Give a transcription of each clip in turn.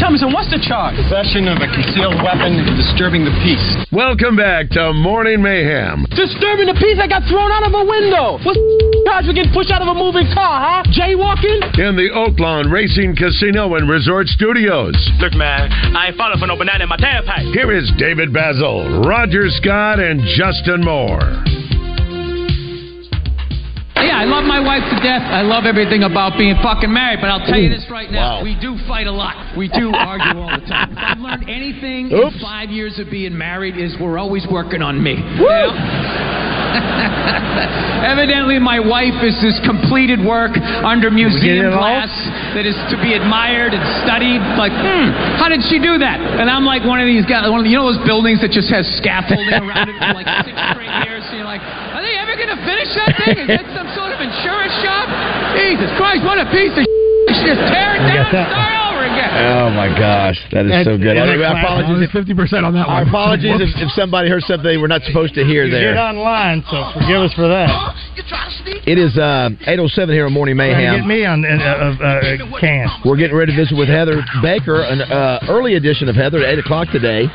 Thompson, what's the charge? Possession of a concealed weapon and disturbing the peace. Welcome back to Morning Mayhem. Disturbing the peace I got thrown out of a window. What's charge for getting pushed out of a moving car, huh? Jaywalking? In the Oaklawn Racing Casino and Resort Studios. Look, man, I ain't falling for no banana in my tailpipe. Here is David Bazzel, Roger Scott, and Justin Moore. Yeah, I love my wife to death. I love everything about being fucking married. But I'll tell you this right now: we do fight a lot. We do argue all the time. If I've learned anything Oops. in five years of being married, is we're always working on me. Evidently, my wife is this completed work under museum glass that is to be admired and studied. Like, hmm, how did she do that? And I'm like one of these guys, one of the, you know those buildings that just has scaffolding around it for like six straight years. So you're like, are they ever going to finish that thing? Is that some sort of insurance shop? Jesus Christ, what a piece of She just tear it I down and start over again. Oh my gosh, that is so good. Isn't Anyway, classic? apologies if Fifty percent on that our one. apologies Whoops. if, if somebody heard something we're not supposed to hear You get there. online, so forgive us for that. It is uh, 807 here on Morning Mayhem. get me on uh, uh, uh, can. We're getting ready to visit with Heather Baker, an uh, early edition of Heather at 8 o'clock today.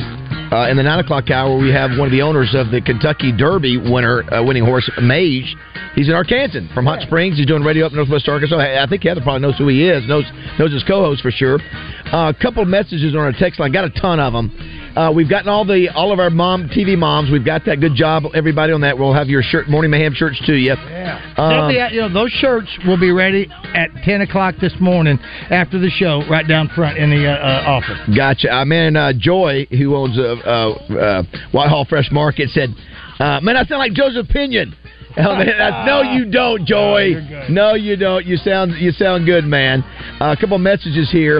Uh, in the 9 o'clock hour, we have one of the owners of the Kentucky Derby winner, uh, winning horse, Mage. He's an Arkansan from Hot Springs. He's doing radio up in Northwest Arkansas. I think Heather probably knows who he is, knows knows his co-host for sure. Uh, a couple of messages on our text line. Got a ton of them. Uh, we've gotten all the all of our mom TV moms. We've got that. Good job, everybody on that. We'll have your shirt, Morning Mayhem shirts to you. Yeah. Um, be you know, those shirts will be ready at 10 o'clock this morning after the show, right down front in the uh, uh, office. Gotcha. Uh, man, uh, Joy, who owns uh, uh, Whitehall Fresh Market, said, uh, "Man, I sound like Joseph Pinion." Oh, man, no, you don't, Joy. no, you don't. You sound you sound good, man. Uh, a couple messages here.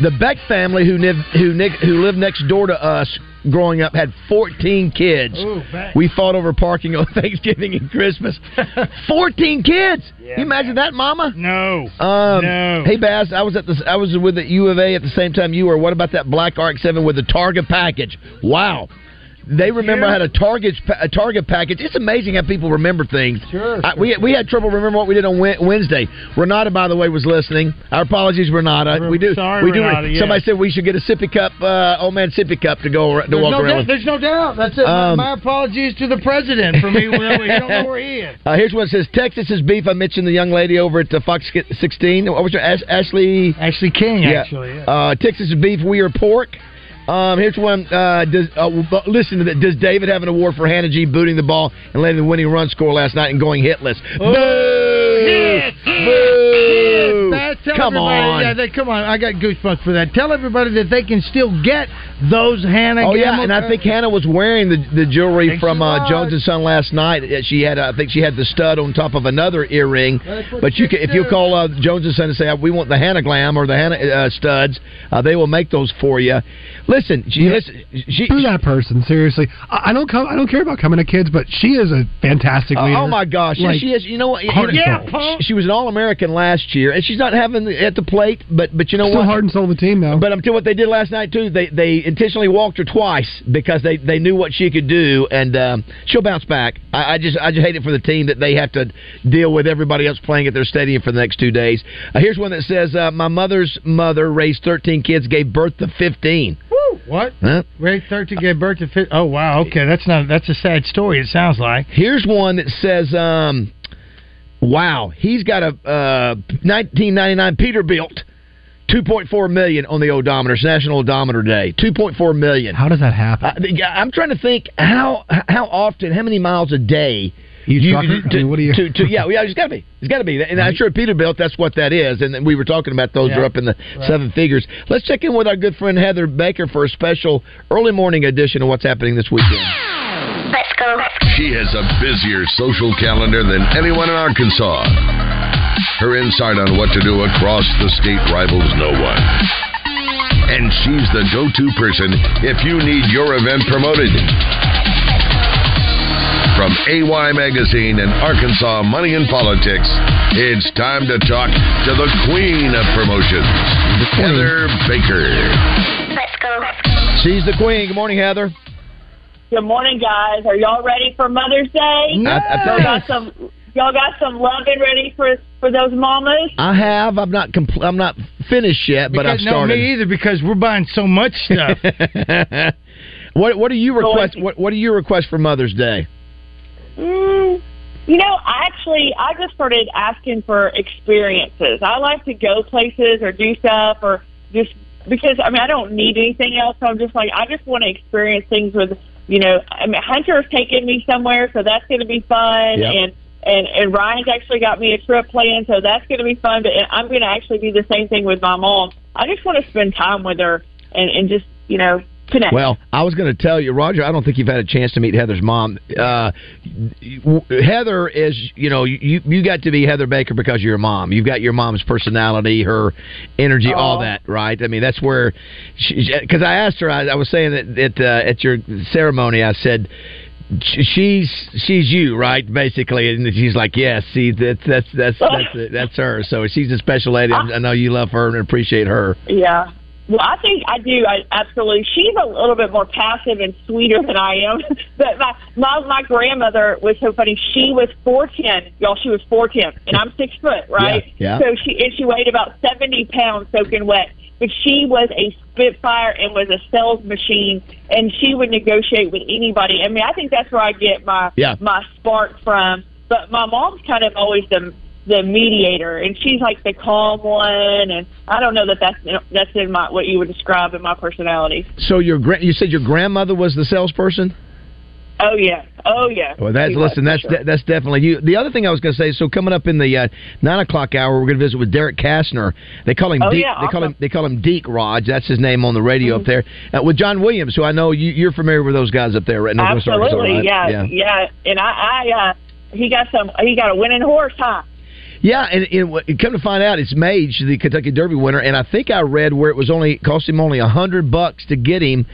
The Beck family, who live who who lived next door to us growing up, had 14 kids. Ooh, We fought over parking on Thanksgiving and Christmas. 14 kids. you imagine that, Mama? No. Um, No. Hey, Baz, I was at the I was with the U of A at the same time you were. What about that black Arc Seven with the Target package? Wow. They remember Yeah. I had a Target a Target package. It's amazing how people remember things. Sure, I, we we had trouble remembering what we did on Wednesday. Renata, by the way, was listening. Our apologies, Renata. We're we do. sorry, we do. Renata. Somebody said we should get a sippy cup, uh, old man sippy cup to go to There's walk no, around doubt, with. there's no doubt. That's it. My- Um, my apologies to the president for me. where we don't know where he is. Uh, here's one says Texas is beef. I mentioned the young lady over at the Fox 16. What was? Ash- Ashley. Ashley King, Yeah. actually. Yeah. Uh, Texas is beef. We are pork. Um, here's one. Uh, does uh, listen to that? Does David have an award for Hannah G booting the ball and letting the winning run score last night and going hitless? Boo! Yes, Boo! Yes, tell Come everybody, on. Yeah, they, come on. I got goosebumps for that. Tell everybody that they can still get those Hannah. Oh yeah, Gamble- and I think Hannah was wearing the the jewelry from uh. Jones and Son last night. She had, uh, I think, she had the stud on top of another earring. But you can, if you call uh, Jones and Son and say we want the Hannah Glam or the Hannah uh, studs, uh, they will make those for you. Listen, she, listen, she, Who's that person? Seriously, I I don't come. I don't care about coming to kids, but she is a fantastic Uh, leader. oh my gosh, yeah, she is. You know what? You heart know- and Yeah, Paul. she, she was an All American last year, and she's not having the, at the plate. But but you know Still what? heart and soul of the team, though. But I'm telling you what they did last night too. They they intentionally walked her twice because they, they knew what she could do, and um, she'll bounce back. I, I just I just hate it for the team that they have to deal with everybody else playing at their stadium for the next two days. Uh, here's one that says uh, my mother's mother raised 13 kids, gave birth to 15. Woo, what? Huh? Ray Thirteen gave birth to. Fi- oh wow. Okay, that's not. That's a sad story. It sounds like. Here's one that says, um, "Wow, he's got a uh, 1999 Peterbilt, 2.4 million on the odometer. It's National Odometer Day. 2.4 million. How does that happen? Uh, I'm trying to think how how often, how many miles a day. You trucker? I mean, what do you- to, to yeah, yeah, it's got to be. It's got to be. And I'm sure Peterbilt, that's what that is. And then we were talking about those Yeah. are up in the Right. seven figures. Let's check in with our good friend Heather Baker for a special early morning edition of what's happening this weekend. Let's go. She has a busier social calendar than anyone in Arkansas. Her insight on what to do across the state rivals no one. And she's the go to person if you need your event promoted. From AY Magazine and Arkansas Money and Politics, it's time to talk to the queen of promotions, Heather Baker. Let's go. She's the queen. Good morning, Heather. Good morning, guys. Are y'all ready for Mother's Day? I- I tell Y'all got some. Y'all got some loving ready for for those mamas. I have. I'm not. Compl- I'm not finished yet, but I've Because- no, me either, because we're buying so much stuff. what What do you request? ahead. What What do you request for Mother's Day? Mm, you know, I actually I just started asking for experiences. I like to go places or do stuff or just because I mean I don't need anything else. So I'm just like I just want to experience things with you know. I mean Hunter's taking me somewhere, so that's going to be fun Yep. and. And and Ryan's actually got me a trip planned, so that's going to be fun. But and I'm going to actually do the same thing with my mom. I just want to spend time with her and and just you know connect. Well, I was going to tell you, Roger. I don't think you've had a chance to meet Heather's mom. Uh, Heather is, you know, you you got to be Heather Baker because you're your mom. You've got your mom's personality, her energy, all that, right? I mean, that's where. Because I asked her, I, I was saying that at uh, at your ceremony, I said. She's she's you, right? Basically, and she's like, yes. See, that's that's that's that's that's her. So she's a special lady. I know you love her and appreciate her. Yeah. Well, I think I do. I absolutely. She's a little bit more passive and sweeter than I am. but my my my grandmother was so funny. She was four ten, y'all. She was four ten, and I'm six foot, right? Yeah, yeah. So she and she weighed about seventy pounds, soaking wet. But she was a spitfire and was a sales machine, and she would negotiate with anybody. I mean, I think that's where I get my Yeah. my spark from. But my mom's kind of always the the mediator, and she's like the calm one. And I don't know that that's that's in my what you would describe in my personality. So your gra- you said your grandmother was the salesperson. Oh yeah, oh yeah. Well, that's She was, listen. for That's sure. de- that's definitely you. The other thing I was going to say. So coming up in the uh, nine o'clock hour, we're going to visit with Derek Kastner. They call him. Oh, Deke, yeah, they call him. They call him Deke Raj. That's his name on the radio up there. Uh, with John Williams, who I know you, you're familiar with those guys up there, right? Northwest Arkansas, Absolutely, right? yeah, yeah, And I, I, uh, he got some. He got a winning horse, huh? Yeah, and, and come to find out, it's Mage, the Kentucky Derby winner, and I think I read where it was only cost him only a hundred bucks to get him,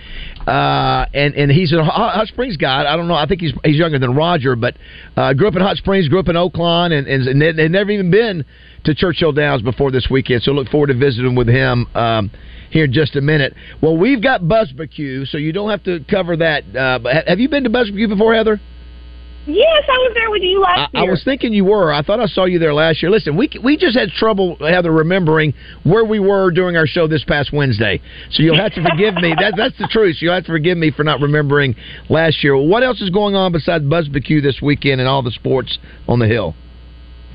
uh, and and he's a Hot Springs guy. I don't know. I think he's he's younger than Roger, but uh, grew up in Hot Springs, grew up in Oaklawn, and and, and had never even been to Churchill Downs before this weekend. So look forward to visiting with him. Um, here in just a minute. Well, we've got Buzzbarbecue, so you don't have to cover that. Uh, have you been to Buzzbarbecue before, Heather? Yes, I was there with you last I, I was thinking you were. I thought I saw you there last year. Listen, we we just had trouble, Heather, remembering where we were during our show this past Wednesday. So you'll have to forgive me. That, that's the truth. So you'll have to forgive me for not remembering last year. What else is going on besides Buzzbarbecue this weekend and all the sports on the hill?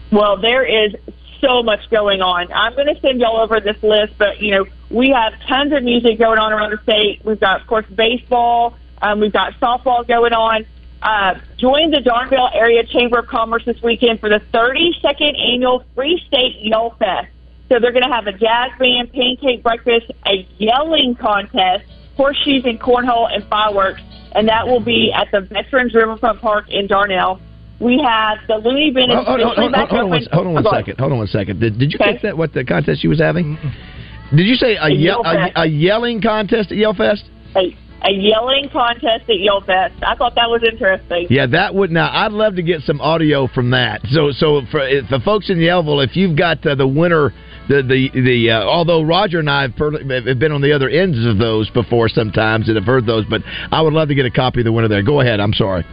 Well, there is so much going on. I'm going to send y'all over this list, but you know we have tons of music going on around the state. We've got, of course, baseball. Um, we've got softball going on. Uh, join the Dardanelle Area Chamber of Commerce this weekend for the 32nd annual Free State Yell Fest. So they're going to have a jazz band, pancake breakfast, a yelling contest, horseshoes and cornhole and fireworks, and that will be at the Veterans Riverfront Park in Dardanelle. We have the Looney Bin is Hold, hold, hold, hold on one, hold on one second. Hold on one second. Did, did you Okay. catch that? What the contest she was having? Did you say a, A yell, Yell a, a yelling contest at Yellfest? a, a yelling contest at Yell Fest. I thought that was interesting. Yeah, that would now. I'd love to get some audio from that. So, so for if the folks in Yellville, if you've got uh, the winner, the the the uh, although Roger and I have, per- have been on the other ends of those before sometimes and have heard those, but I would love to get a copy of the winner there. Go ahead. I'm sorry.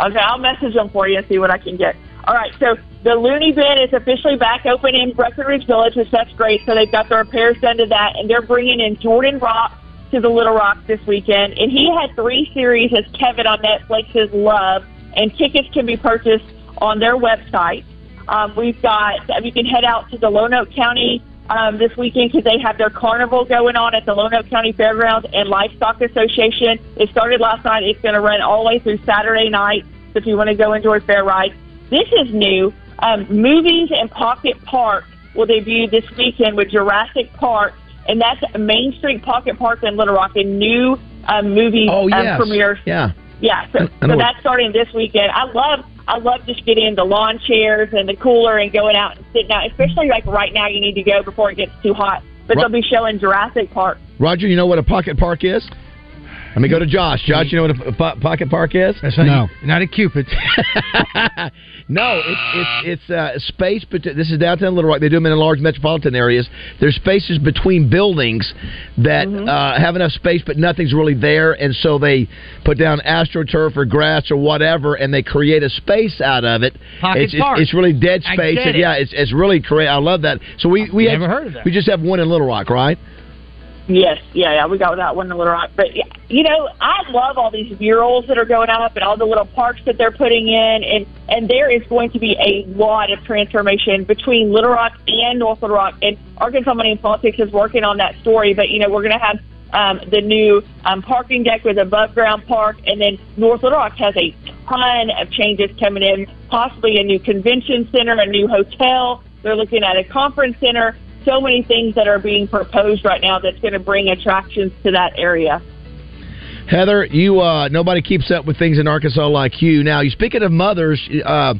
Okay, I'll message them for you and see what I can get. All right, so the Looney Bin is officially back open in Breckenridge Village, which that's great. So they've got the repairs done to that, and they're bringing in Jordan Rock to the Little Rock this weekend. And he had three series as Kevin on Netflix's Love, and tickets can be purchased on their website. Um, we've got you can head out to the Lonoke County um, this weekend because they have their carnival going on at the Lonoke County Fairgrounds and Livestock Association. It started last night. It's going to run all the way through Saturday night. So if you want to go enjoy fair rides, this is new. Um, movies and Pocket Park will debut this weekend with Jurassic Park, and that's Main Street Pocket Park in Little Rock. A new um, movie Oh um, yes. premiere Yeah. yeah, so, so that's starting this weekend. I love I love just getting the lawn chairs and the cooler and going out and sitting out. Especially like right now, you need to go before it gets too hot. But Right. they'll be showing Jurassic Park. Roger, you know what a pocket park is? Let me go to Josh. Josh, you know what a po- pocket park is? That's not, not a Cupid. no, it's it's it's uh, space. But this is downtown Little Rock. They do them in large metropolitan areas. There's spaces between buildings that uh, have enough space, but nothing's really there, and so they put down astroturf or grass or whatever, and they create a space out of it. Pocket it's, it's- park. It's, really dead I space, get and it. yeah, it's it's really great. I love that. So we we Never have, heard of that. We just have one in Little Rock, right? Yes, yeah, yeah, we got that one in Little Rock. But you know, I love all these murals that are going up and all the little parks that they're putting in, and and there is going to be a lot of transformation between Little Rock and North Little Rock. And Arkansas Money and Politics is working on that story. But you know, we're going to have um, the new um, parking deck with above ground park, and then North Little Rock has a ton of changes coming in, possibly a new convention center, a new hotel. They're looking at a conference center. So many things that are being proposed right now that's going to bring attractions to that area. Heather, you uh, nobody keeps up with things in Arkansas like you. Now, you speaking of mothers, uh,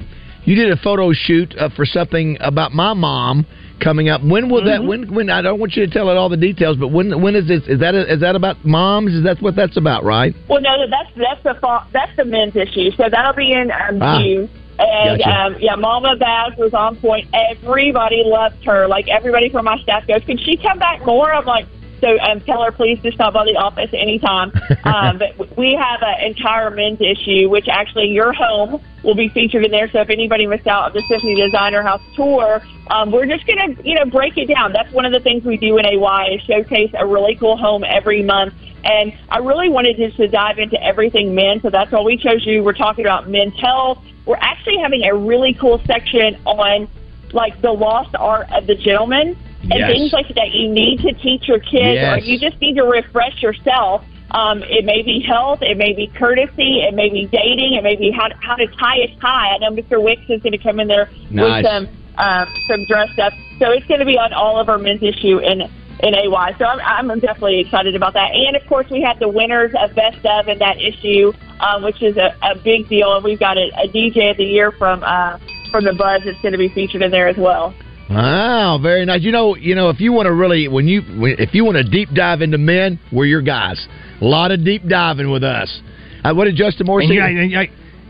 you did a photo shoot uh, for something about my mom coming up. When will that? When? When? I don't want you to tell it all the details, but when? When is this? Is that is that about moms? Is that what that's about? Right? Well, no, that's that's the fa- that's the men's issue. So that'll be in um, Ah. June. And Gotcha. um, yeah, Mama Baz was on point. Everybody loved her. Like everybody from my staff goes, "Can she come back more?" I'm like, "So um, tell her please to stop by the office anytime." um, but we have an entire men's issue, which actually your home will be featured in there. So if anybody missed out on the Symphony Designer House tour, um, we're just gonna you know break it down. That's one of the things we do in AY is showcase a really cool home every month. And I really wanted just to dive into everything men, so that's why we chose you. We're talking about men's health. We're actually having a really cool section on like the lost art of the gentleman and Yes. things like that you need to teach your kids or you just need to refresh yourself. Um, it may be health, it may be courtesy, it may be dating, it may be how to, how to tie a tie. I know Mr. Wicks is going to come in there Nice. with some um, some dress stuff. So it's going to be on all of our men's issue in in AY. So I'm, I'm definitely excited about that. And of course, we have the winners of Best of in that issue, um, which is a, a big deal. And we've got a, a DJ of the year from uh, from the Buzz that's going to be featured in there as well. Wow, very nice. You know, you know, if you want to really, when you, if you want to deep dive into men, we're your guys. A lot of deep diving with us. Uh, what did Justin Moore And say? you, and you-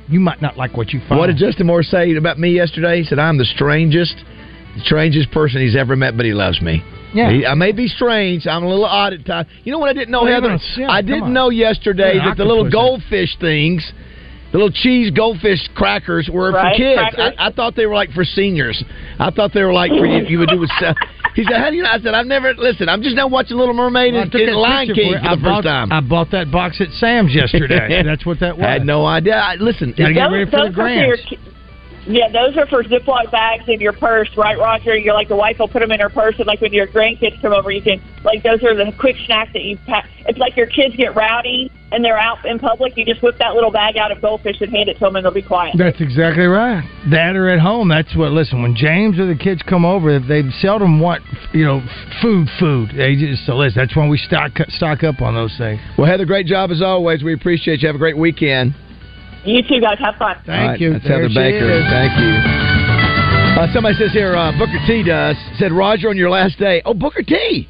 you might not like what you find. What did Justin Moore say about me yesterday? He said I'm the strangest, strangest person he's ever met, but he loves me. Yeah. He- I may be strange. I'm a little odd at times. You know what I didn't know, Well, Heather? you're yeah, I didn't on. know yesterday You're that the little octopus. goldfish things, the little cheese goldfish crackers, were Right, for kids. I, I thought they were like for seniors. I thought they were like for you, you would do with. Uh, he said, "How do you know?" I said, "I've never listened. I'm just now watching Little Mermaid Well, I and, took and that Lion King for for the I first bought, time." I bought that box at Sam's yesterday. That's what that was. I had no idea. I, listen, Gotta get ready for the are for your grants. Ki- yeah, those are for Ziploc bags in your purse, right, Roger? You're like the wife will put them in her purse, and like when your grandkids come over, you can like those are the quick snacks that you pack. It's like your kids get rowdy and they're out in public. You just whip that little bag out of goldfish and hand it to them, and they'll be quiet. That's exactly right. That or at home. That's what. Listen, when James or the kids come over, they seldom want you know food. Food. They just so listen. That's when we stock stock up on those things. Well, Heather, great job as always. We appreciate you. Have a great weekend. You too, guys have fun. Thank All right, you. That's There Heather Baker. is. Thank you. Uh, somebody says here, uh, Booker T does said Roger on your last day. Oh, Booker T.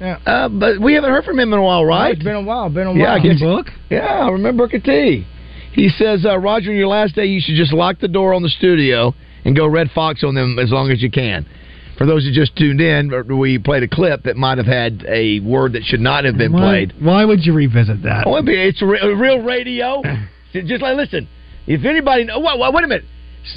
Yeah. Uh, but we haven't heard from him in a while, right? It's been a while. Been a yeah, while. I guess, book. Yeah, I remember Booker T. He says, uh, Roger, on your last day, you should just lock the door on the studio and go Red Fox on them as long as you can. For those who just tuned in, uh, we played a clip that might have had a word that should not have been why, played. Why would you revisit that? Oh, it'd be- it's re- real radio. Just like listen. If anybody, oh, wait, wait, wait a minute.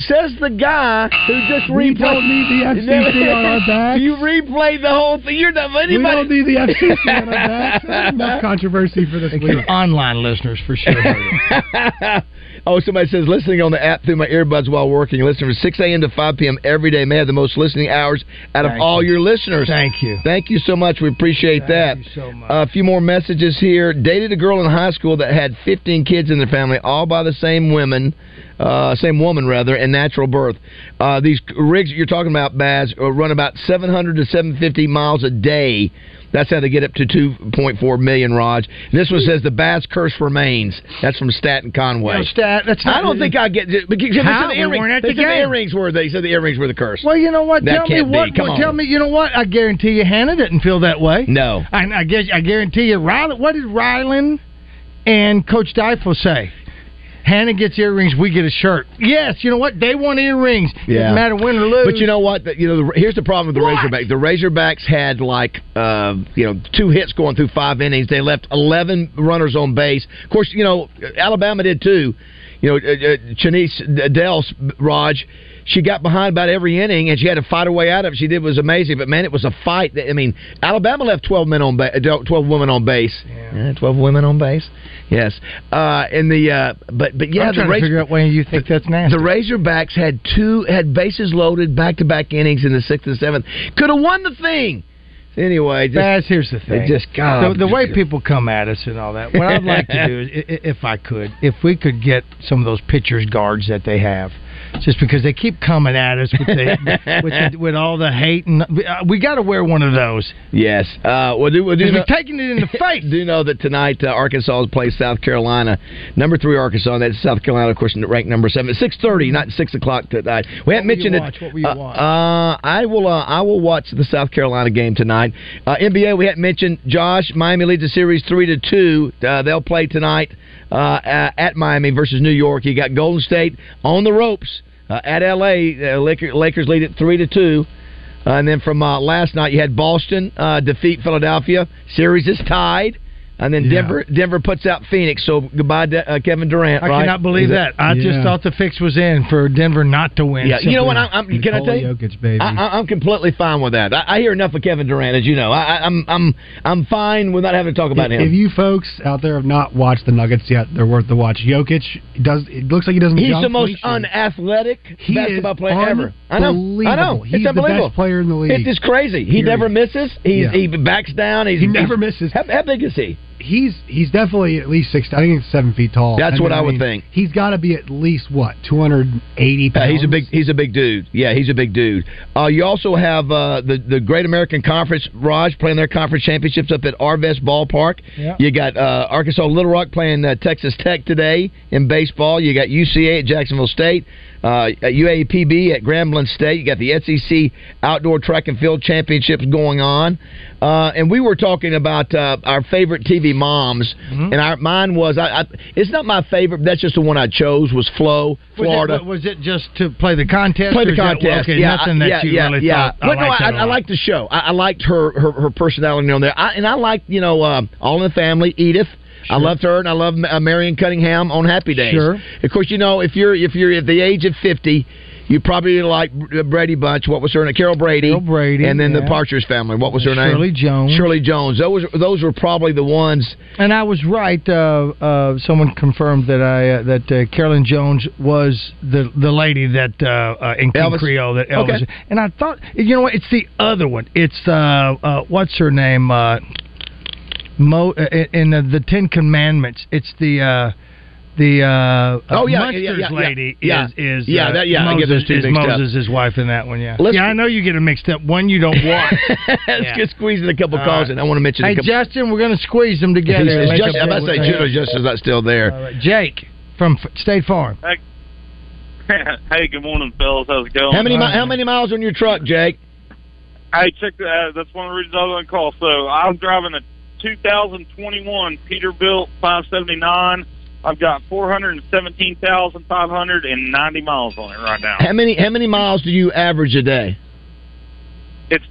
Says the guy who just replayed. We replayed. don't need the FCC on our backs. You replayed the whole thing. You're not anybody. We don't need the FCC on our backs. Enough controversy for this week. Online listeners for sure. oh, somebody says listening on the app through my earbuds while working. Listen from 6 a.m. to 5 p.m. every day. May have the most listening hours out of Thank all you. your listeners. Thank you. Thank you so much. We appreciate that. you so much. Uh, a few more messages here. Dated a girl in high school that had 15 kids in their family, all by the same women, uh, same woman rather, and natural birth. Uh, these rigs that you're talking about, Baz, uh, run about 700 to 750 miles a day. That's how they get up to 2.4 million, Raj. And this one says the Baz curse remains. That's from Staten Conway. No, Stat, that's not, I don't think I get because How? the We earrings. weren't at they the said the earrings were. They said the earrings were the curse. Well, you know what? That tell me what. Come well, on. Tell me. You know what? I guarantee you, Hannah didn't feel that way. No. I, I guess I guarantee you, Rylan. What did Rylan? and Coach Dife say, Hannah gets earrings, we get a shirt. Yes, you know what? They want earrings. Doesn't matter win or lose. But you know what? The- You know, the, here's the problem with the Razorbacks. The Razorbacks had like uh, you know two hits going through five innings. They left eleven runners on base. Of course, you know Alabama did too. You know, uh, uh, Chanice Dells, Raj. She got behind about every inning, and she had to fight her way out of it. She did was amazing, but man, it was a fight. That, I mean, Alabama left twelve men on ba- uh, twelve women on base. Yeah, twelve women on base. Yes, uh, and the uh, but but yeah, I'm the trying to figure out when you think that's nasty. the Razorbacks had two had bases loaded back to back innings in the sixth and seventh. Could have won the thing. Anyway, just, Baz, here's the thing. They just God, the, the way people come at us and all that. What I'd like to do is, if I could, if we could get some of those pitchers guards that they have, just because they keep coming at us with the, with, with all the hate, and uh, we got to wear one of those. Yes. Uh, we'll do. We'll do. Because we're taking it in the face. do you know that tonight uh, Arkansas plays South Carolina, number three Arkansas. That's South Carolina, of course, ranked number seven. Six thirty, not six o'clock tonight. We haven't What will you mentioned it. What will you uh, watch? Uh, I will. Uh, I will watch the South Carolina game tonight. Uh, NBA. We haven't mentioned. Josh, Miami leads the series three to two. Uh, they'll play tonight uh, uh, at Miami versus New York. You got Golden State on the ropes uh, at LA. Uh, Lakers, Lakers lead it three to two. Uh, and then from uh, last night, you had Boston uh, defeat Philadelphia. Series is tied. And then Denver Denver puts out Phoenix. So goodbye, De- uh, Kevin Durant. I right? cannot believe Is that. I just thought the fix was in for Denver not to win. Yeah, you know what? I'm, I'm, can I tell you? Jokic, baby. I, I, I'm completely fine with that. I, I hear enough of Kevin Durant, as you know. I, I, I'm I'm I'm fine with not having to talk about if, him. if you folks out there have not watched the Nuggets yet, they're worth the watch. Jokic does. It looks like he doesn't. He's the most completion. unathletic He basketball player ever. I know. I know. unbelievable. It's He's the unbelievable. best player in the league. It's just crazy. He Period. never misses. He's, Yeah. He backs down. He's, He never misses. How, how big is he? He's he's definitely at least six. I think he's seven feet tall. That's And what I would think. He's got to be at least what two hundred eighty Yeah, pounds. he's a big he's a big dude. Yeah, he's a big dude. Uh, you also have uh, the the Great American Conference, Raj playing their conference championships up at Arvest Ballpark. Yeah. You got uh, Arkansas Little Rock playing uh, Texas Tech today in baseball. You got UCA at Jacksonville State. Uh, at UAPB at Grambling State. You got the SEC Outdoor Track and Field Championships going on. Uh, and we were talking about uh, our favorite TV moms, Mm-hmm. and our mine was I, I, it's not my favorite. But that's just the one I chose was Flo, Was Florida. It, was it just to play the contest? Play the is that- contest. okay, yeah, nothing I- that yeah, you yeah, really yeah. thought. I Well, no, I, I liked the show. I, I liked her, her her personality on there, I, and I liked you know uh, All in the Family, Edith. I loved her, and I love uh, Marion Cunningham on Happy Days. Sure. Of course, you know if you're if you're at the age of fifty. You probably like Brady Bunch. What was her name? Carol Brady. Carol Brady, And then the yeah. Partridge Family. What was her name? Shirley Jones. Shirley Jones. Those those were probably the ones. And I was right. Uh, uh, someone confirmed that I uh, that uh, Carolyn Jones was the the lady that uh, uh, in King Elvis? Creole that Elvis. Okay. And I thought, you know what? It's the other one. It's uh, uh, what's her name? Uh, Mo uh, in uh, the Ten Commandments. It's the. Uh, the uh, Oh, yeah, Munster's yeah, yeah, yeah, lady yeah. is is Yeah, uh, that- yeah, I Moses, get those two is mixed up. Moses' wife in that one. Yeah, Let's- yeah. I know you get them mixed up. One you don't watch. Let's Yeah. get squeezing a couple All calls right. in. I want to mention. a Hey couple, Justin, we're going to squeeze them together. He's- and make Justin- a I'm about to big- say Juno Justin's not still there. All right, Jake from F- State Farm. hey, good morning, fellas. How's it going? How many mi- how many miles on your truck, Jake? Hey, check that. Uh, that's one of the reasons I was on call. So I'm driving a 2021 Peterbilt 579. I've got 417,590 miles on it right now. How many how many miles do you average a day? It's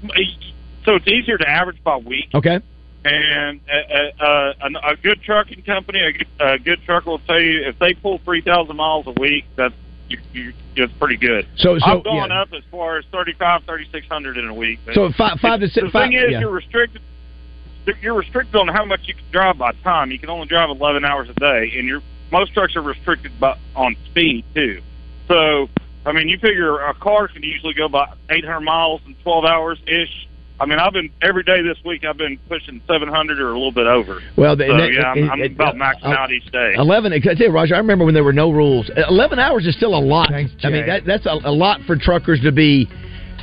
so it's easier to average by week. Okay. And a, a, a, a good trucking company, a good, a good trucker will tell you if they pull 3,000 miles a week, that's you, you, it's pretty good. So- so, I've gone yeah. up as far as 35, 3,600 in a week. So five- five to six- The five- thing is, yeah. you're restricted. You're restricted on how much you can drive by time. You can only drive 11 hours a day, and your most trucks are restricted by on speed too. So, I mean, you figure a car can usually go by 800 miles in 12 hours ish. I mean, I've been every day this week. I've been pushing 700 or a little bit over. Well, the- so that- yeah, I'm, I'm it- about uh, maxing uh, out each day. Eleven. I tell you, Roger. I remember when there were no rules. Eleven hours is still a lot. I mean, that, that's a, a lot for truckers to be,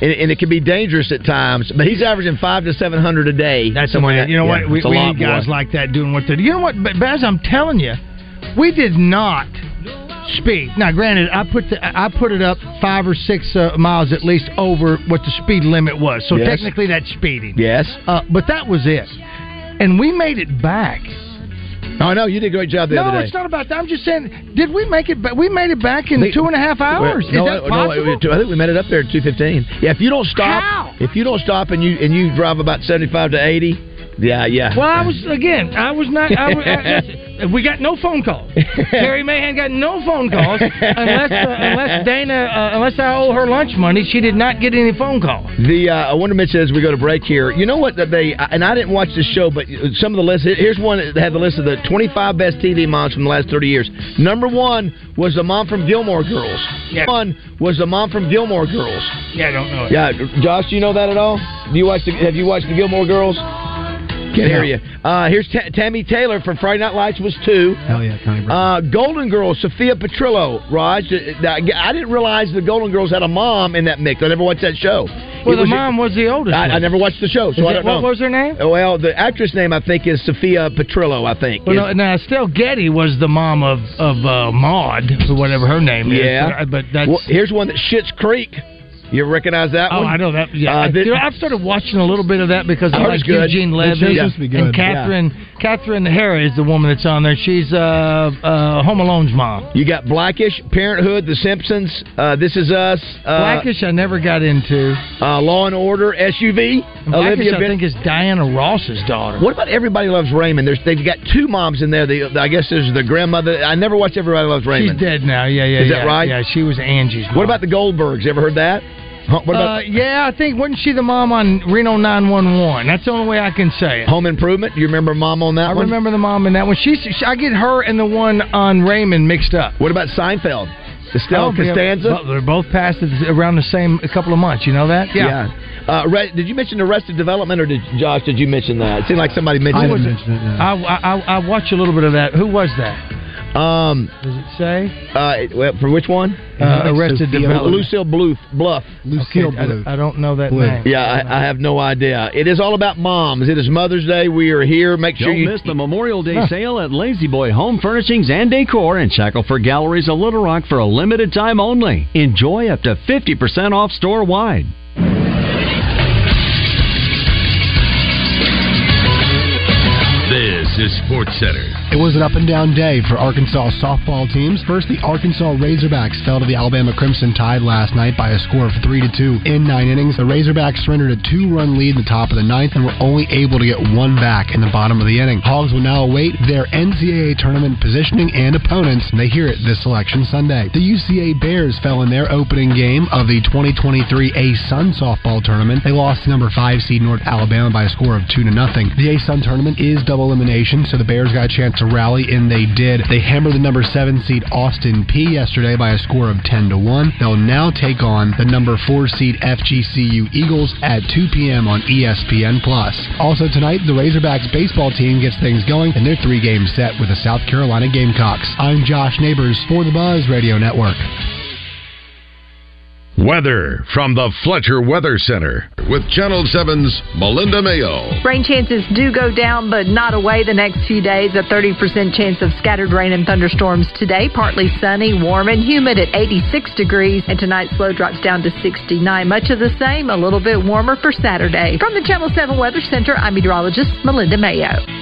and, and it can be dangerous at times. But he's averaging five to seven hundred a day. That's Somewhere. You know yeah, what? We, we lot, need guys boy. like that doing what they do. You know what, Ba- Baz? I'm telling you, we did not speed. Now, granted, I put the, I put it up five or six uh, miles at least over what the speed limit was. So Yes. technically, that's speeding. Yes. Uh, but that was it, and we made it back Oh, I know you did a great job the no, other day. it's not about that. I'm just saying, did we make it? Ba- we made it back in two and a half hours. no, Is that no, possible? I think we made it up there at two fifteen. Yeah, if you don't stop, if you don't stop and you and you drive about seventy five to eighty, yeah, yeah. Well, I was again. I was not. I, was- I, we got no phone calls. Terry Mahan got no phone calls unless uh, unless Dana uh, unless I owe her lunch money. She did not get any phone calls. The uh, I want to mention as we go to break here. You know what that they and I didn't watch this show, but some of the list. Here's one that had the list of the 25 best TV moms from the last 30 years. Number one was the mom from Gilmore Girls. Yeah. One was the mom from Gilmore Girls. Yeah, I don't know. It. Yeah, Josh, do you know that at all? Do you watch? The, have you watched the Gilmore Girls? Can't hear you. Uh, here's Ta Tami Taylor from Friday Night Lights was two. Hell yeah, Connie. Uh, Golden Girls, Sophia Petrillo, Raj. uh, I didn't realize the Golden Girls had a mom in that mix. I never watched that show. Well, It the was- mom was the oldest. I, I never watched the show, so Is I don't know. what was her name? Well, the actress name I think is Sophia Petrillo. I think. Well, Is- no, now Estelle Getty was the mom of of uh, Maud, or whatever her name is. yeah, but that's. Well, here's one that Schitt's Creek. You recognize that Oh, one? I know that. Yeah, Uh, I, the, I've started watching a little bit of that because I like good. Eugene Levy supposed to be good. and Catherine. Catherine Hara is the woman that's on there. She's uh, uh, Home Alone's mom. You got Blackish, Parenthood, The Simpsons, uh, This Is Us, uh, Blackish, I never got into. uh, Law and Order, SVU. Blackish, I Ben- think, is Diana Ross's daughter. What about Everybody Loves Raymond? There's, they've got two moms in there. The, I guess there's the grandmother. I never watched Everybody Loves Raymond. She's dead now. Yeah, yeah. Is yeah. that right? Yeah, she was Angie's. Mom. What about the Goldbergs? You ever heard that? What about uh, yeah, I think wasn't she the mom on Reno 911? That's the only way I can say it. Home Improvement? Do you remember Mom on that I one? I remember the mom in that one. She's she, I get her and the one on Raymond mixed up. What about Seinfeld? Estelle Oh, Costanza? well, they're both passed around the same a couple of months. You know that? Yeah. Uh, Re- did you mention Arrested Development, or did Josh? Did you mention that? It seemed like somebody mentioned. Was it. it? I, I, I watched a little bit of that. Who was that? Um, Does it say? uh, well, for which one? Uh, Arrested Development. Lucille Bluth. Bluff. Okay, I, I don't know that name. Yeah, I, I have no idea. It is all about moms. It is Mother's Day. We are here. Make sure Don't you miss the Memorial Day Huh. sale at La-Z-Boy Home Furnishings and Decor in Shackleford Galleries of Little Rock for a limited time only. Enjoy up to 50% off store wide. Sports Center. It was an up and down day for Arkansas softball teams. First, the Arkansas Razorbacks fell to the Alabama Crimson Tide last night by a score of three to two in nine innings. The Razorbacks surrendered a two-run lead in the top of the ninth and were only able to get one back in the bottom of the inning. Hogs will now await their NCAA tournament positioning and opponents. And they hear it this selection Sunday. The UCA Bears fell in their opening game of the 2023 A Sun softball tournament. They lost to number five seed North Alabama by a score of two to nothing. The ASUN tournament is double elimination, so the Bears got a chance to rally, and they did. They hammered the number seven seed Austin Peay yesterday by a score of 10 to 1. They'll now take on the number four seed FGCU Eagles at 2 p.m. on ESPN Plus. Also tonight, the Razorbacks baseball team gets things going in their three-game set with the South Carolina Gamecocks. I'm Josh Neighbors for the Buzz Radio Network. Weather from the Fletcher Weather Center with Channel 7's Melinda Mayo. Rain chances do go down, but not away the next few days. A 30% chance of scattered rain and thunderstorms today. Partly sunny, warm, and humid at 86 degrees. And tonight's low drops down to 69. Much of the same, a little bit warmer for Saturday. From the Channel 7 Weather Center, I'm meteorologist Melinda Mayo.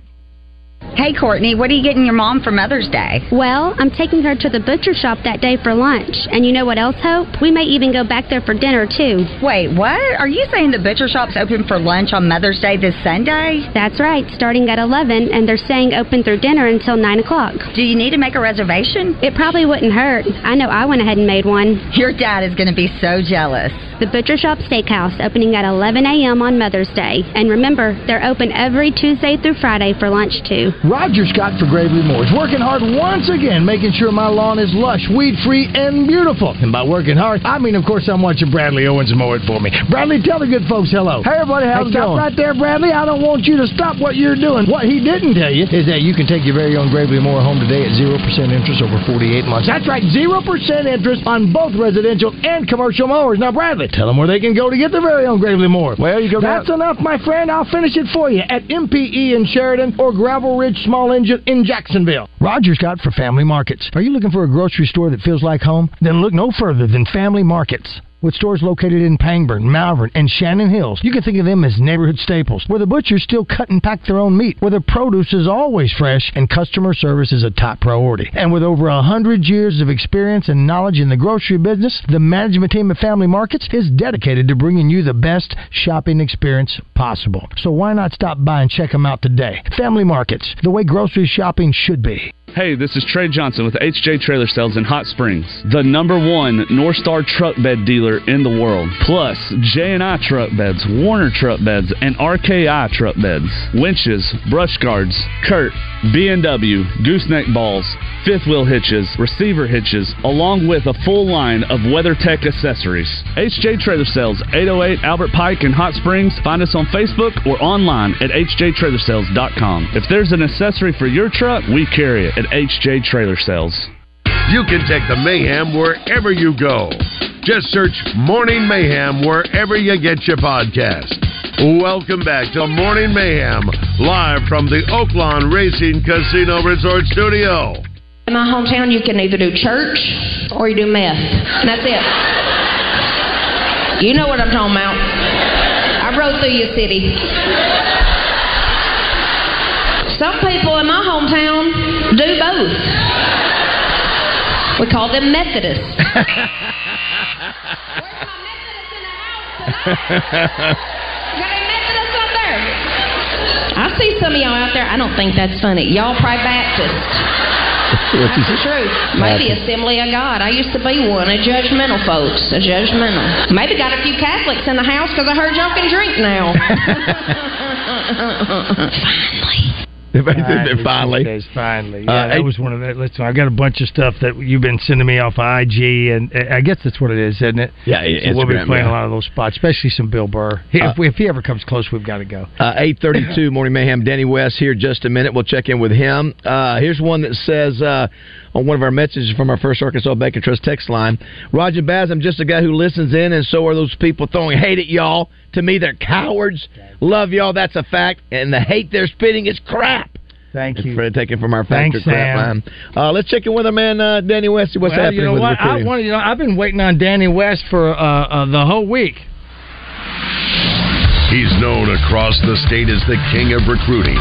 Hey, Courtney, what are you getting your mom for Mother's Day? Well, I'm taking her to the butcher shop that day for lunch. And you know what else, Hope? We may even go back there for dinner, too. Wait, what? Are you saying the butcher shop's open for lunch on Mother's Day this Sunday? That's right, starting at 11, and they're saying open through dinner until 9 o'clock. Do you need to make a reservation? It probably wouldn't hurt. I know I went ahead and made one. Your dad is going to be so jealous. The Butcher Shop Steakhouse opening at 11 a.m. on Mother's Day. And remember, they're open every Tuesday through Friday for lunch, too. Roger Scott for Gravely mower is working hard once again, making sure my lawn is lush, weed free, and beautiful. And by working hard, I mean, of course, I'm watching Bradley Owens mow it for me. Bradley, tell the good folks hello. Hey, everybody, how's Hey, it stop going? right there, Bradley. I don't want you to stop what you're doing. What he didn't tell you is that you can take your very own Gravely mower home today at 0% interest over 48 months. That's right, 0% interest on both residential and commercial mowers. Now, Bradley, tell them where they can go to get their very own Gravely mower. Well, you go. That's enough, my friend. I'll finish it for you at MPE in Sheridan or Gravel Ridge Small Engine in Jacksonville. Roger Scott for Family Markets. Are you looking for a grocery store that feels like home? Then look no further than Family Markets. With stores located in Pangburn, Malvern, and Shannon Hills, you can think of them as neighborhood staples, where the butchers still cut and pack their own meat, where the produce is always fresh, and customer service is a top priority. And with over a hundred years of experience and knowledge in the grocery business, the management team at Family Markets is dedicated to bringing you the best shopping experience possible. So why not stop by and check them out today? Family Markets, the way grocery shopping should be. Hey, this is Trey Johnson with HJ Trailer Sales in Hot Springs, the number one Norstar truck bed dealer in the world. Plus, J&I truck beds, Warner truck beds, and RKI truck beds, winches, brush guards, CURT, B&W, gooseneck balls, fifth wheel hitches, receiver hitches, along with a full line of WeatherTech accessories. HJ Trailer Sales, 808 Albert Pike in Hot Springs. Find us on Facebook or online at hjtrailersales.com. If there's an accessory for your truck, we carry it at HJ Trailer Sales. You can take the mayhem wherever you go. Just search Morning Mayhem wherever you get your podcast. Welcome back to Morning Mayhem, live from the Oaklawn Racing Casino Resort Studio. In my hometown, you can either do church or you do meth. And that's it. You know what I'm talking about. I rode through your city. Some people We call them Methodists. Where's my Methodists in the house? I see some of y'all out there. I don't think that's funny. Y'all probably Baptist. That's the truth. Maybe Assembly of God. I used to be one. A judgmental, folks. A judgmental. Maybe got a few Catholics in the house because I heard y'all can drink now. finally. Days, finally. Uh, Yeah, that hey- was one of the. Listen, I got a bunch of stuff that you've been sending me off of IG, and uh, I guess that's what it is, isn't it? Yeah, So we'll be playing yeah. a lot of those spots, especially some Bill Burr. He- Uh, if, we, if he ever comes close, we've got to go. Uh, 832 Morning Mayhem. Danny West here just a minute. We'll check in with him. Uh, here's one that says uh, on one of our messages from our first Arkansas Bank and Trust text line Roger Baz, I'm just a guy who listens in, and so are those people throwing hate at y'all. To me, they're cowards. Love y'all, that's a fact. And the hate they're spitting is crap. Thank you. For taking from our Thanks, crap Sam. line. Uh, let's check in with our man, uh, Danny West. What's well, happening you know what? I wanted, you know, I've been waiting on Danny West for uh, uh, the whole week. He's known across the state as the king of recruiting.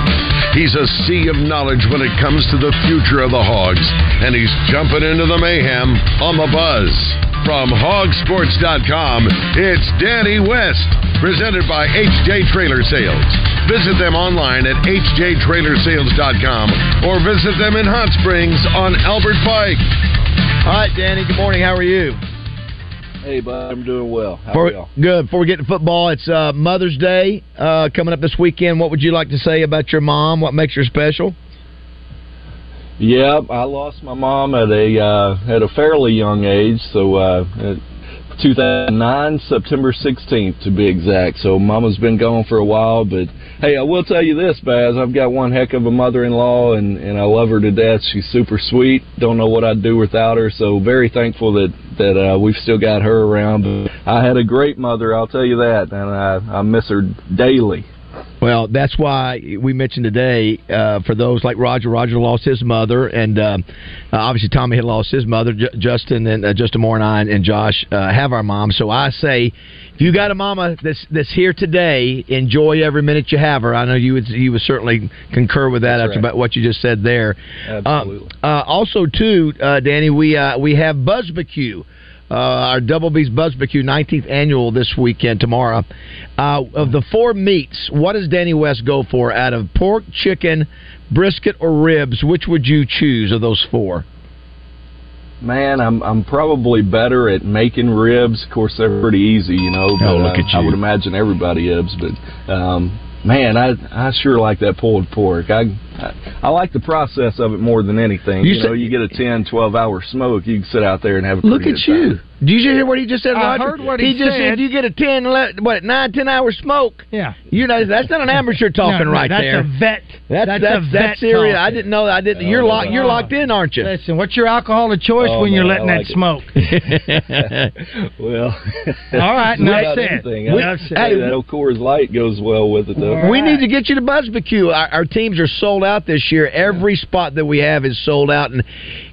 He's a sea of knowledge when it comes to the future of the Hogs, and he's jumping into the mayhem on the buzz. From hogsports.com, it's Danny West, presented by HJ Trailer Sales. Visit them online at hjtrailersales.com or visit them in Hot Springs on Albert Pike. All right, Danny, good morning. How are you? Hey, bud, I'm doing well. How Before- are y'all? good. Before we get to football, it's uh, Mother's Day uh, coming up this weekend. What would you like to say about your mom? What makes her special? Yeah, I lost my mom at a uh, at a fairly young age, so uh, at 2009, September 16th to be exact. So Mama's been gone for a while, but hey, I will tell you this, Baz, I've got one heck of a mother-in-law, and and I love her to death. She's super sweet. Don't know what I'd do without her. So very thankful that that uh, we've still got her around. But I had a great mother, I'll tell you that, and I I miss her daily. Well, that's why we mentioned today uh, for those like Roger. Roger lost his mother, and um, uh, obviously Tommy had lost his mother. J- Justin and uh, Justin Moore and I and Josh uh, have our mom. So I say, if you got a mama that's that's here today, enjoy every minute you have her. I know you would you would certainly concur with that That's after right. what you just said there. Absolutely. Uh, uh, also, too, uh, Danny, we uh, we have Buzzbecue. Uh, our Double B's Buzzbecue 19th annual this weekend tomorrow. Uh, of the four meats, what does Danny West go for out of pork, chicken, brisket, or ribs? Which would you choose of those four? Man, I'm I'm probably better at making ribs. Of course, they're pretty easy, you know. But Oh, look uh, at I would imagine everybody is. But um, man, I I sure like that pulled pork. I, I I like the process of it more than anything. You You, know, you get a 10, 12 hour smoke, you can sit out there and have a Look at good you. time. Did you hear what he just said, I Roger? heard what he just said. said. You get a 10, what, 9, 10 hour smoke. Yeah. You know, that's not an amateur talking No, no, right that's there. a vet. That's That's that's, a that's, vet serious. talking. I didn't know. I didn't. You're locked. You're uh, locked in, aren't you? Listen, what's your alcohol of choice Oh, when you're letting I that like smoke? well, All right, Without enough said. anything, Enough I- said. Hey, that old Coors Light goes well with it, though. We need to get you to Buzzbecue. Our, our teams are sold out this year. Every spot that we have is sold out. And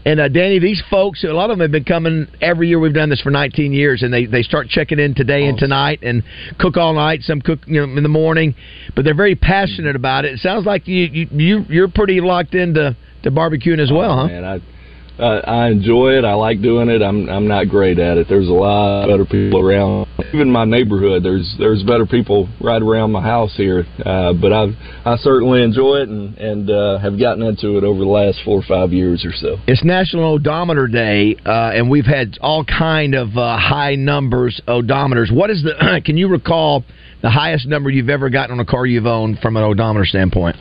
and uh, Danny, these folks, a lot of them have been coming every year. We've done this for 19 years, and they, they start checking in today and tonight and cook all night. Some cook you know in the morning, but they're very passionate about it. It sounds like you you, you you're pretty locked into to barbecuing as well, huh? Oh, Man, I uh, I enjoy it. I like doing it. I'm I'm not great at it. There's a lot of better people around. Even my neighborhood, there's there's better people right around my house here. Uh, but I I certainly enjoy it and and uh, have gotten into it over the last four or five years or so. It's National Odometer Day, uh, and we've had all kind of uh, high numbers odometers. What is the? Can you recall the highest number you've ever gotten on a car you've owned from an odometer standpoint?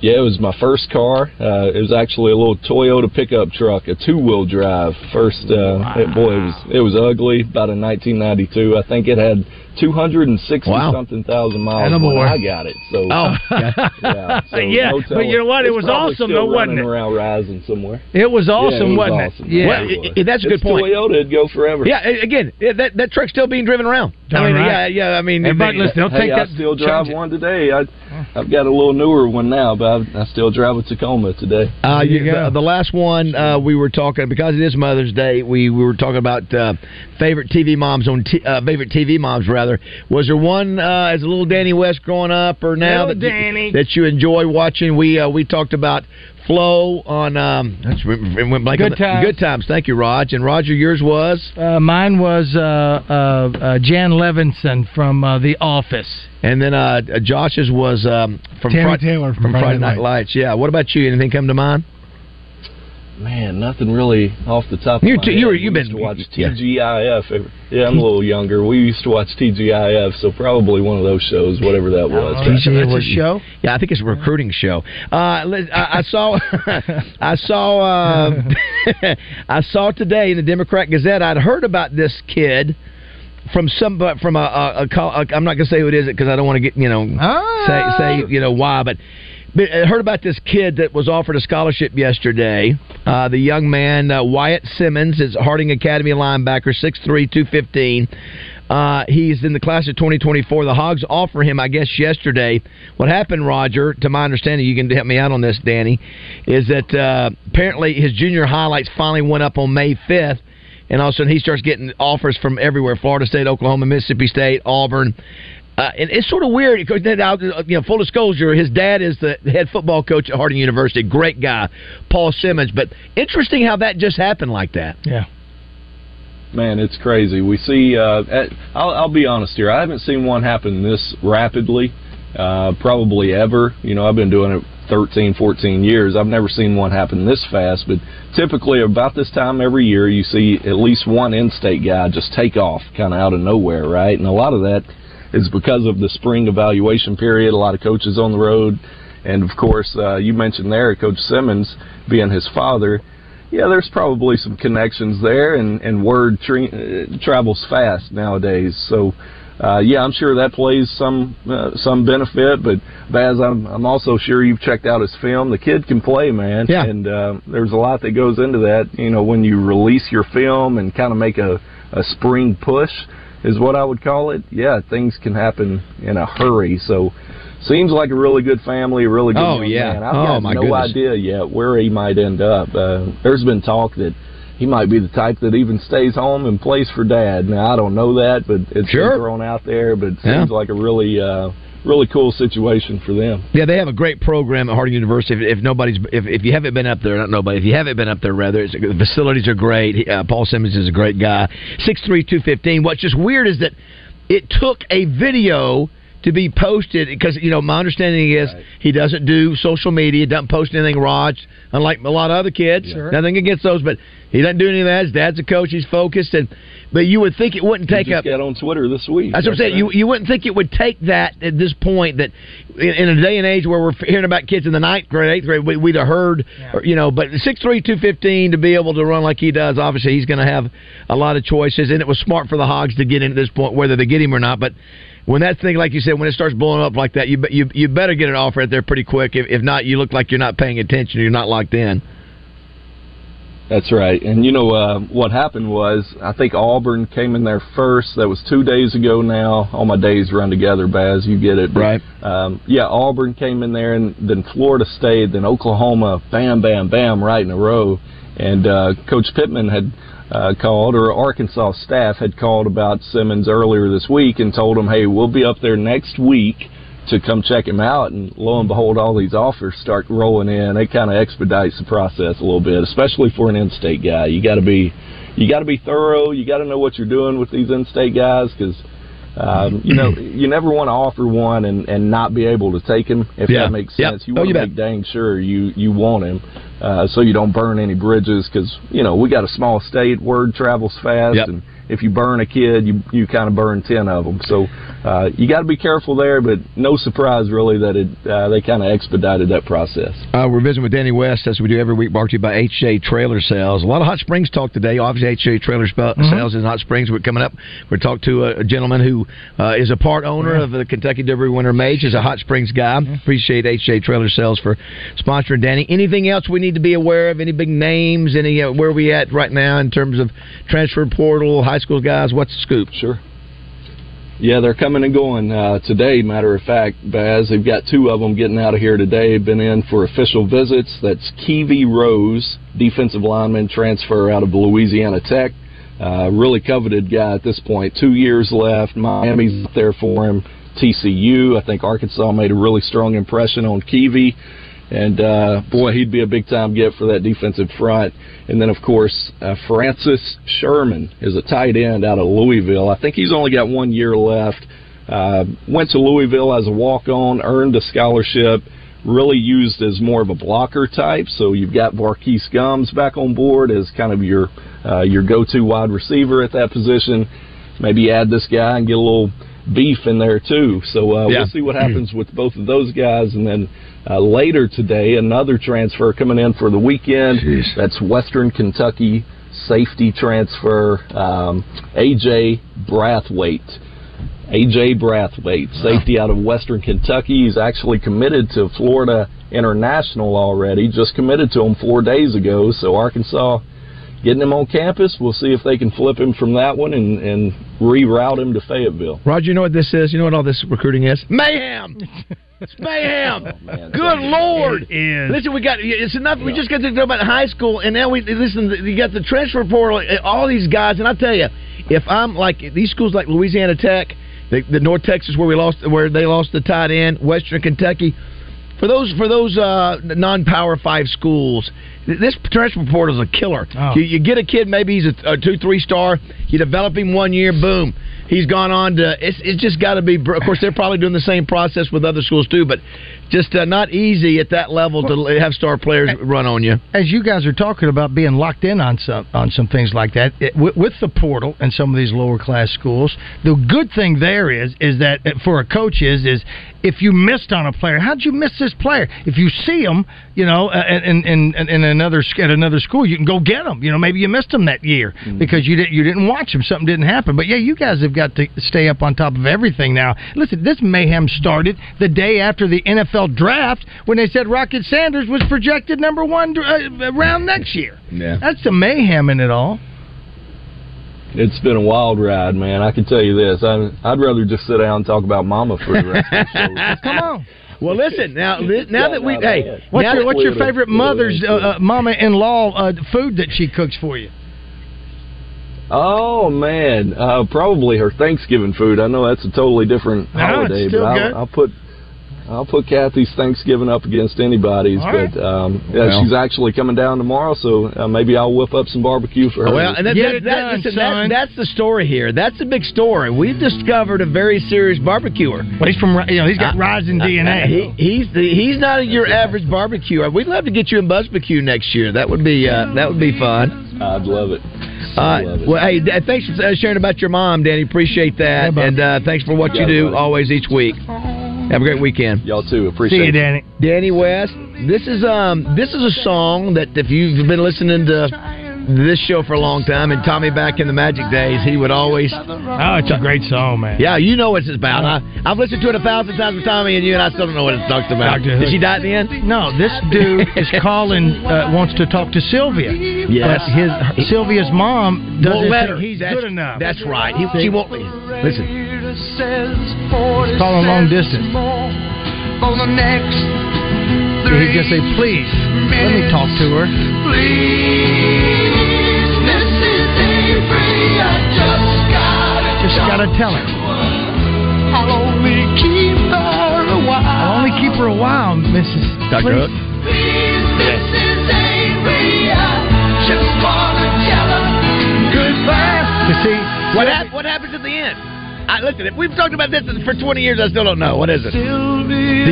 Yeah, it was my first car. Uh, it was actually a little Toyota pickup truck, a two-wheel drive. First, uh, it, boy, it was it was ugly. About in 1992, I think it had 260 Wow. something thousand miles when Attaboy. I got it. So, Oh. yeah, so Yeah, no but you know what? It was awesome, though, wasn't it? Around rising somewhere. It was awesome, Yeah, it was wasn't awesome. it? Yeah. Well, it was. that's a good It's point. Toyota, it'd go forever. Yeah, a- again, it- that that truck's still being driven around. I mean, right. yeah, yeah. I mean, Everybody they- listen, hey, I still drive one today. I, I've got a little newer one now, but I, I still drive a Tacoma today. Uh, you, the, the last one uh, we were talking because it is Mother's Day. We, we were talking about uh, favorite TV moms on t- uh, favorite TV moms rather. Was there one uh, as a little Danny West growing up or now Little that you- that you enjoy watching? We uh, we talked about Flo on um, went blank on Good the- Times. Good times. Thank you, Raj. And Roger, yours was Uh, mine was uh, uh, uh, Jan Levinson from uh, The Office. and then uh, Josh's was um, from Tami Fri- Taylor from from Friday Friday Night Night Lights. Yeah. What about you? Anything come to mind? Man, nothing really off the top. You're of my too- head. you were- We you've used been- to watch. TGIF. every- Yeah, I'm a little younger. We used to watch TGIF, so probably one of those shows, whatever that was. was- Yeah, I think it's a recruiting show. Uh, I, I saw, I saw, uh, I saw today in the Democrat Gazette. I'd heard about this kid from some, but from a, a, a, col- a I'm not going to say who it is because I don't want to get you know say say you know why, but. I heard about this kid that was offered a scholarship yesterday. Uh, the young man, uh, Wyatt Simmons, is Harding Academy linebacker, 6'3", 215. Uh, he's in the class of 2024. The Hogs offer him, I guess, yesterday. What happened, Roger, to my understanding, you can help me out on this, Danny, is that uh, apparently his junior highlights finally went up on May 5th, and all of a sudden he starts getting offers from everywhere Florida State, Oklahoma, Mississippi State, Auburn. Uh, and it's sort of weird because now, you know, full disclosure, his dad is the head football coach at Harding University. Great guy, Paul Simmons. But interesting how that just happened like that. Yeah. Man, it's crazy. We see. Uh, at, I'll, I'll be honest here. I haven't seen one happen this rapidly, uh, probably ever. You know, I've been doing it 13, 14 years. I've never seen one happen this fast. But typically, about this time every year, you see at least one in-state guy just take off, kind of out of nowhere, right? And a lot of that is because of the spring evaluation period. A lot of coaches on the road, and of course, uh, you mentioned there, Coach Simmons being his father yeah, there's probably some connections there, and and word tre- uh, travels fast nowadays. So, uh, yeah, I'm sure that plays some uh, some benefit. But Baz, I'm I'm also sure you've checked out his film. The kid can play, man. Yeah. And uh, there's a lot that goes into that. You know, when you release your film and kind of make a a spring push, is what I would call it. Yeah, things can happen in a hurry. So. Seems like a really good family, a really good Oh, yeah. man. I've Oh, got no goodness. idea yet where he might end up. Uh, there's been talk that he might be the type that even stays home and plays for dad. Now I don't know that, but it's Sure. been thrown out there. But it Yeah. seems like a really, uh, really cool situation for them. Yeah, they have a great program at Harding University. If, if nobody's, if, if you haven't been up there, not nobody. If you haven't been up there, rather, it's, the facilities are great. Uh, Paul Simmons is a great guy. Six three two fifteen. What's just weird is that it took a video to be posted because you know my understanding is he doesn't do social media, doesn't post anything. Raj, unlike a lot of other kids, Sure. nothing against those, but he doesn't do any of that. His dad's a coach; he's focused, and but you would think it wouldn't take just up. got on Twitter this week. That's what I'm saying. You you wouldn't think it would take that at this point. That in, in a day and age where we're hearing about kids in the ninth grade, eighth grade, we, we'd have heard, or, you know. But six three two fifteen to be able to run like he does, obviously he's going to have a lot of choices, and it was smart for the Hogs to get in at this point, whether they get him or not. But when that thing, like you said, when it starts blowing up like that, you you you better get an offer out there pretty quick. If, if not, you look like you're not paying attention. You're not locked in. That's right. And you know uh, what happened was I think Auburn came in there first. That was two days ago now. All my days run together, Baz. You get it, But, Right. Um, yeah, Auburn came in there, and then Florida State, then Oklahoma. Bam, bam, bam, right in a row. And uh, Coach Pittman had uh, called, or Arkansas staff had called about Simmons earlier this week and told him, "Hey, we'll be up there next week." To come check him out, and lo and behold, all these offers start rolling in. It kind of expedites the process a little bit, especially for an in-state guy. You got to be, you got to be thorough. You got to know what you're doing with these in-state guys because. Um, you know, you never want to offer one and, and not be able to take him. If Yeah. that makes Yep. sense, you Oh, want you to make dang sure you you want him, uh, so you don't burn any bridges. Because you know we got a small state, word travels fast, Yep. and if you burn a kid, you you kind of burn ten of them. So uh, you got to be careful there. But no surprise really that it uh, they kind of expedited that process. Uh, we're visiting with Danny West as we do every week, brought to you by HJ Trailer Sales. A lot of Hot Springs talk today. Obviously, HJ Trailer Mhm. Sales in Hot Springs. We're coming up. We're talking to a, a gentleman who uh, is a part owner of the Kentucky Derby winner Mage. Is a Hot Springs guy. Appreciate HJ Trailer Sales for sponsoring Danny. Anything else we need to be aware of? Any big names? Any uh, where we at right now in terms of transfer portal, high school guys? What's the scoop? Sure. Yeah, they're coming and going uh, today. Matter of fact, Baz, they've got two of them getting out of here today. Been in for official visits. That's Keivie Rose, defensive lineman, transfer out of Louisiana Tech. Uh, really coveted guy at this point. Two years left. Miami's there for him. TCU. I think Arkansas made a really strong impression on Keevy. And uh, boy, he'd be a big time get for that defensive front. And then, of course, uh, Francis Sherman is a tight end out of Louisville. I think he's only got one year left. Uh, went to Louisville as a walk on, earned a scholarship, really used as more of a blocker type. So you've got Marquise Gums back on board as kind of your uh, your go to wide receiver at that position. Maybe add this guy and get a little beef in there too. So uh, Yeah. we'll see what happens with both of those guys. And then uh, later today, another transfer coming in for the weekend. That's Western Kentucky safety transfer, um, AJ Brathwaite. AJ Brathwaite, safety out of Western Kentucky. He's actually committed to Florida International already. Just committed to him four days ago. So Arkansas getting him on campus. We'll see if they can flip him from that one and, and reroute him to Fayetteville. Roger, you know what this is? You know what all this recruiting is? Mayhem. It's mayhem. Oh, Good lord! It is. Listen, we got it's enough. We just got to talk about high school, and now we listen. You got the transfer portal. Eh, all these guys, and I tell you, if I'm like these schools like Louisiana Tech, the, the North Texas where we lost, where they lost the tight end, Western Kentucky. For those for those uh, non-power five schools, this transfer portal is a killer. Oh. You, you get a kid, maybe he's a, a two three star. You develop him one year, boom, he's gone on to. It's, it's just got to be. Of course, they're probably doing the same process with other schools too, but just uh, not easy at that level to have star players run on you. as you guys are talking about being locked in on some on some things like that it, with, with the portal and some of these lower class schools, the good thing there is is that uh, for a coach is is if you missed on a player, how'd you miss this player? If you see him, you know, in in, in, in another at another school, you can go get him. You know, maybe you missed him that year because you didn't you didn't watch him. Something didn't happen. But yeah, you guys have got to stay up on top of everything now. Listen, this mayhem started the day after the NFL draft when they said Rocket Sanders was projected number one uh, round next year. Yeah. That's the mayhem in it all. It's been a wild ride, man. I can tell you this. I, I'd rather just sit down and talk about Mama for the rest of the show. Come on. Well, listen now. li- Now that we hey, What's your what's your favorite mother's uh, uh, mama-in-law uh, food that she cooks for you? Oh man, uh, probably her Thanksgiving food. I know that's a totally different No, holiday, but. I'll, I'll put I'll put Kathy's Thanksgiving up against anybody's. All right. but um, yeah, Well. she's actually coming down tomorrow, so uh, maybe I'll whip up some barbecue for her. Well, and that, that, that, listen, that- that's the story here. That's the big story. We've discovered a very serious barbecuer. Well, he's from you know he's got rising DNA. He, he's the, he's not your average barbecuer. We'd love to get you in Buzzbecue next year. That would be uh, that would be fun. I'd love it. Uh, well, hey, thanks for uh, sharing about your mom, Danny. Appreciate that, and uh, thanks for what you Yeah, do buddy. always each week. Have a great weekend. Y'all too. Appreciate it. Danny. Danny West. This is um this is a song that if you've been listening to this show for a long time, and Tommy back in the Magic days, he would always. Oh, it's a great song, man. Yeah, you know what it's about. I, I've listened to it a thousand times with Tommy and you, and I still don't know what it talks about. Did she die at the end? No, this dude is calling, uh, wants to talk to Sylvia. Yes. But his Sylvia's mom doesn't Won't think he's That's- good enough. That's right. He, she won't. Listen. He's calling long distance. For the next So he's gonna say, please, let me talk to her. Please, Mrs. Avery, I just gotta Just gotta tell her. I'll only keep her a while. I'll only keep her a while, Mrs. Dr. Please. Hook. Please, Mrs. Avery, I just wanna tell her goodbye. You see, What, hap- what happens at the end? I, listen, if we've talked about this for 20 years, I still don't know. What is it? Do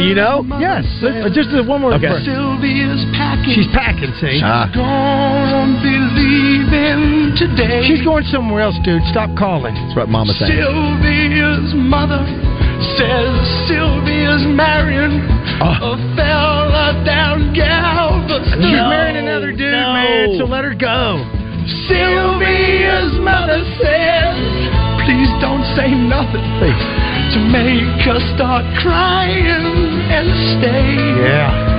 you know? Yes. Uh, Just uh, one more Okay. Sylvia's packing. She's packing, see? Ah. Gonna be leaving today. She's going somewhere else, dude. Stop calling. That's what Mama said. Sylvia's mother says Sylvia's marrying Oh. a fella down Galveston. She's marrying another dude, man, so let her go. Sylvia's mother says, please don't say nothing to make her start crying and stay. Yeah.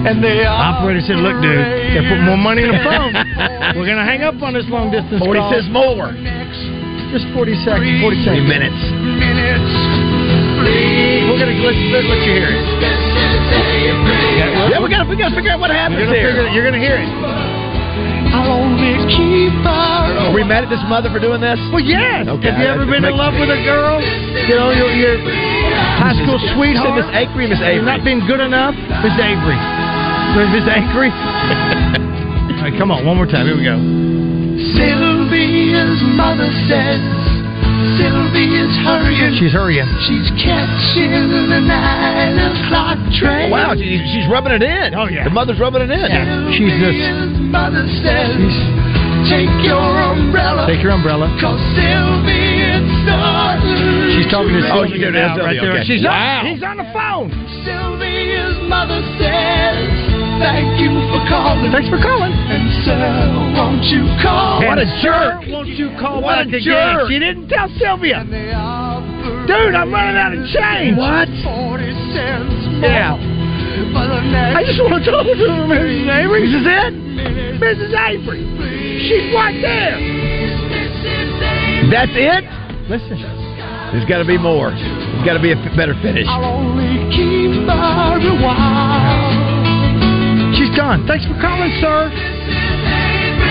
And they Operator said, look, dude, they put more money in the phone. We're going to hang up on this long distance 40 call. says more. Just 40 seconds. 40 seconds. minutes. minutes. Please, We're going to, let's, let's let you hear it. Yeah, we gotta, we gotta figure out what happens You're here. figure it. You're going to hear it. Only keep her Are we mad at this mother for doing this? Well, yes. Okay, Have you ever been in love with a girl? You know, your, your high school Said sweetheart? Miss Avery, Miss Avery. not being good enough? Miss Avery. Miss Avery? All right, come on. One more time. Here we go. Sylvia's mother says Sylvia's hurrying. She's hurrying. She's catching the nine o'clock train. Wow, she, she's rubbing it in. Oh, yeah. The mother's rubbing it in. Yeah. She's this. Sylvia's mother says, take your umbrella. Take your umbrella. Cause Sylvia's starting. She's talking to Oh, Sylvia you do now, that, right Sylvia, there. okay. She's Wow. on. He's on the phone. Sylvia's mother says, thank you for calling. Thanks for calling. And sir, won't you call? What a jerk. Won't you call What back a jerk. She didn't tell Sylvia. Dude, I'm running out of change. What? 40 cents more Yeah. for the next I just want to talk to her, Mrs. Avery. This is it? Mrs. Avery. She's right there. That's it? Listen. There's got to be more. There's got to be a better finish. I'll only keep her a while. She's gone. Thanks for calling, sir.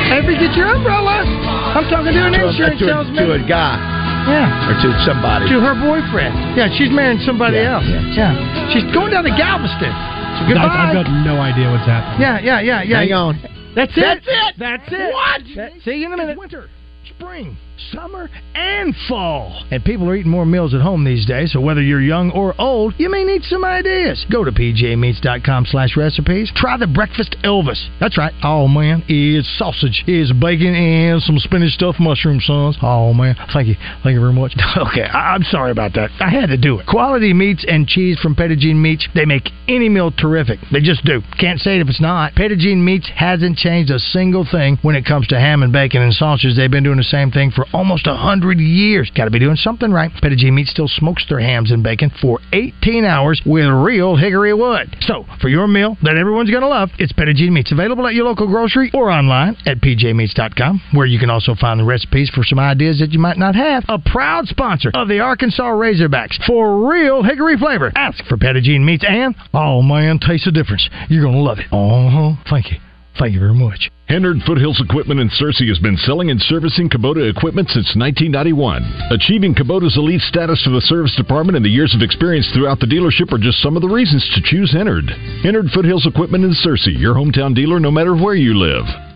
Avery, get your umbrella. I'm talking to an To a, insurance to, a, salesman. to a guy Yeah. or to somebody. To her boyfriend. Yeah, she's marrying somebody Yeah, else. yeah. Yeah. She's going down to Galveston. So I've, goodbye. I've got no idea what's happening. Yeah, yeah, yeah, yeah. Hang on. That's it. That's it. That's it. What? That- see you in a minute. Winter, spring, summer, and fall. And people are eating more meals at home these days, so whether you're young or old, you may need some ideas. Go to pjmeats.com slash recipes. Try the Breakfast Elvis. That's right. Oh, man. It's sausage, it's bacon, and some spinach stuffed mushroom, sons. Oh, man. Thank you. Thank you very much. okay, I- I'm sorry about that. I had to do it. Quality meats and cheese from Petit Jean Meats, they make any meal terrific. They just do. Can't say it if it's not. Petit Jean Meats hasn't changed a single thing when it comes to ham and bacon and sausages. They've been doing the same thing for almost a hundred years. Got to be doing something right. Petit Jean Meats still smokes their hams and bacon for 18 hours with real hickory wood. So, for your meal that everyone's going to love, it's Petit Jean Meats. Available at your local grocery or online at pjmeats.com, where you can also find the recipes for some ideas that you might not have. A proud sponsor of the Arkansas Razorbacks for real hickory flavor. Ask for Petit Jean Meats and, oh man, taste the difference. You're going to love it. Uh huh. Thank you. Thank you very much. Hennard Foothills Equipment in Searcy has been selling and servicing Kubota equipment since 1991. Achieving Kubota's elite status for the service department and the years of experience throughout the dealership are just some of the reasons to choose Hennard. Hennard Foothills Equipment in Searcy, your hometown dealer no matter where you live.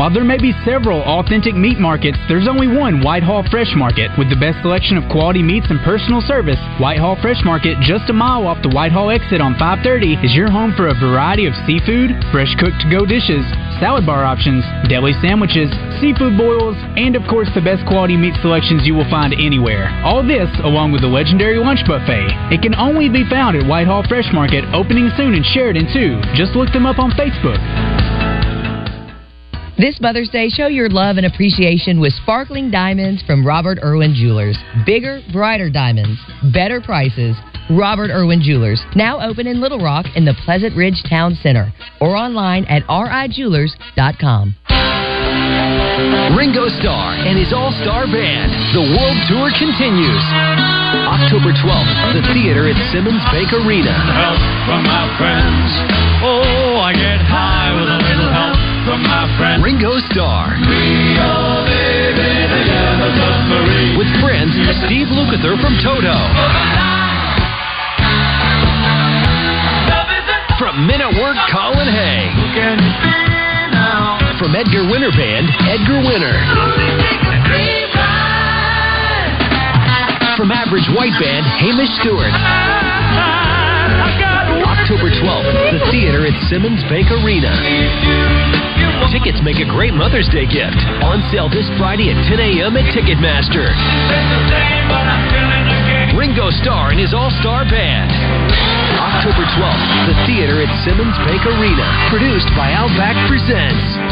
While there may be several authentic meat markets, there's only one Whitehall Fresh Market with the best selection of quality meats and personal service. Whitehall Fresh Market, just a mile off the Whitehall exit on 530, is your home for a variety of seafood, fresh cooked to go dishes, salad bar options, deli sandwiches, seafood boils, and of course the best quality meat selections you will find anywhere. All this along with the legendary lunch buffet. It can only be found at Whitehall Fresh Market, opening soon in Sheridan too. Just look them up on Facebook. This Mother's Day, show your love and appreciation with sparkling diamonds from Robert Irwin Jewelers. Bigger, brighter diamonds, better prices. Robert Irwin Jewelers, now open in Little Rock in the Pleasant Ridge Town Center or online at rijewelers.com. Ringo Starr and his All Star Band. The World Tour continues. October 12th, the theater at Simmons Bank Arena. Help from my friends. Oh, I get high with a little help from my friends. Ringo Starr. With friends Steve Lukather from Toto. From Men at Work, Colin Hay. From Edgar Winter Band, Edgar Winter. From Average White Band, Hamish Stewart. October 12th, the theater at Simmons Bank Arena. Tickets make a great Mother's Day gift. On sale this Friday at 10 a.m. at Ticketmaster. Ringo Starr and his All Star Band. October 12th, the theater at Simmons Bank Arena. Produced by Outback Presents.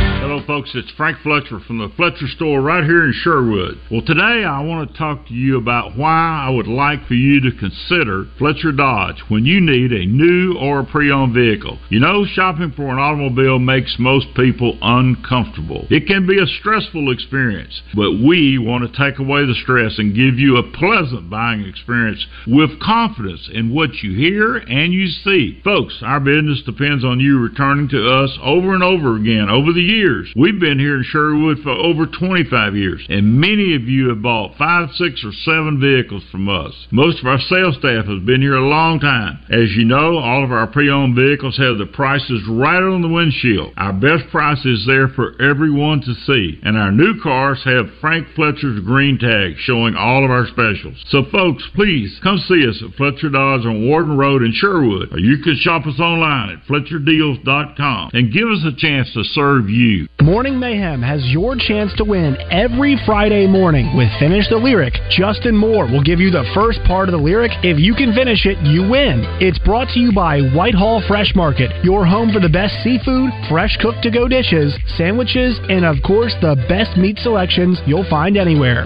Folks. It's Frank Fletcher from the Fletcher store right here in Sherwood. Well, today I want to talk to you about why I would like for you to consider Fletcher Dodge when you need a new or a pre owned vehicle. You know, shopping for an automobile makes most people uncomfortable. It can be a stressful experience, but we want to take away the stress and give you a pleasant buying experience with confidence in what you hear and you see. Folks, our business depends on you returning to us over and over again over the years. We've been here in Sherwood for over 25 years, and many of you have bought five, six, or seven vehicles from us. Most of our sales staff has been here a long time. As you know, all of our pre-owned vehicles have the prices right on the windshield. Our best price is there for everyone to see, and our new cars have Frank Fletcher's green tag showing all of our specials. So, folks, please come see us at Fletcher Dodge on Warden Road in Sherwood, or you can shop us online at FletcherDeals.com and give us a chance to serve you. Morning Mayhem has your chance to win every Friday morning with Finish the Lyric. Justin Moore will give you the first part of the lyric. If you can finish it, you win. It's brought to you by Whitehall Fresh Market, your home for the best seafood, fresh cooked to go dishes, sandwiches, and of course, the best meat selections you'll find anywhere.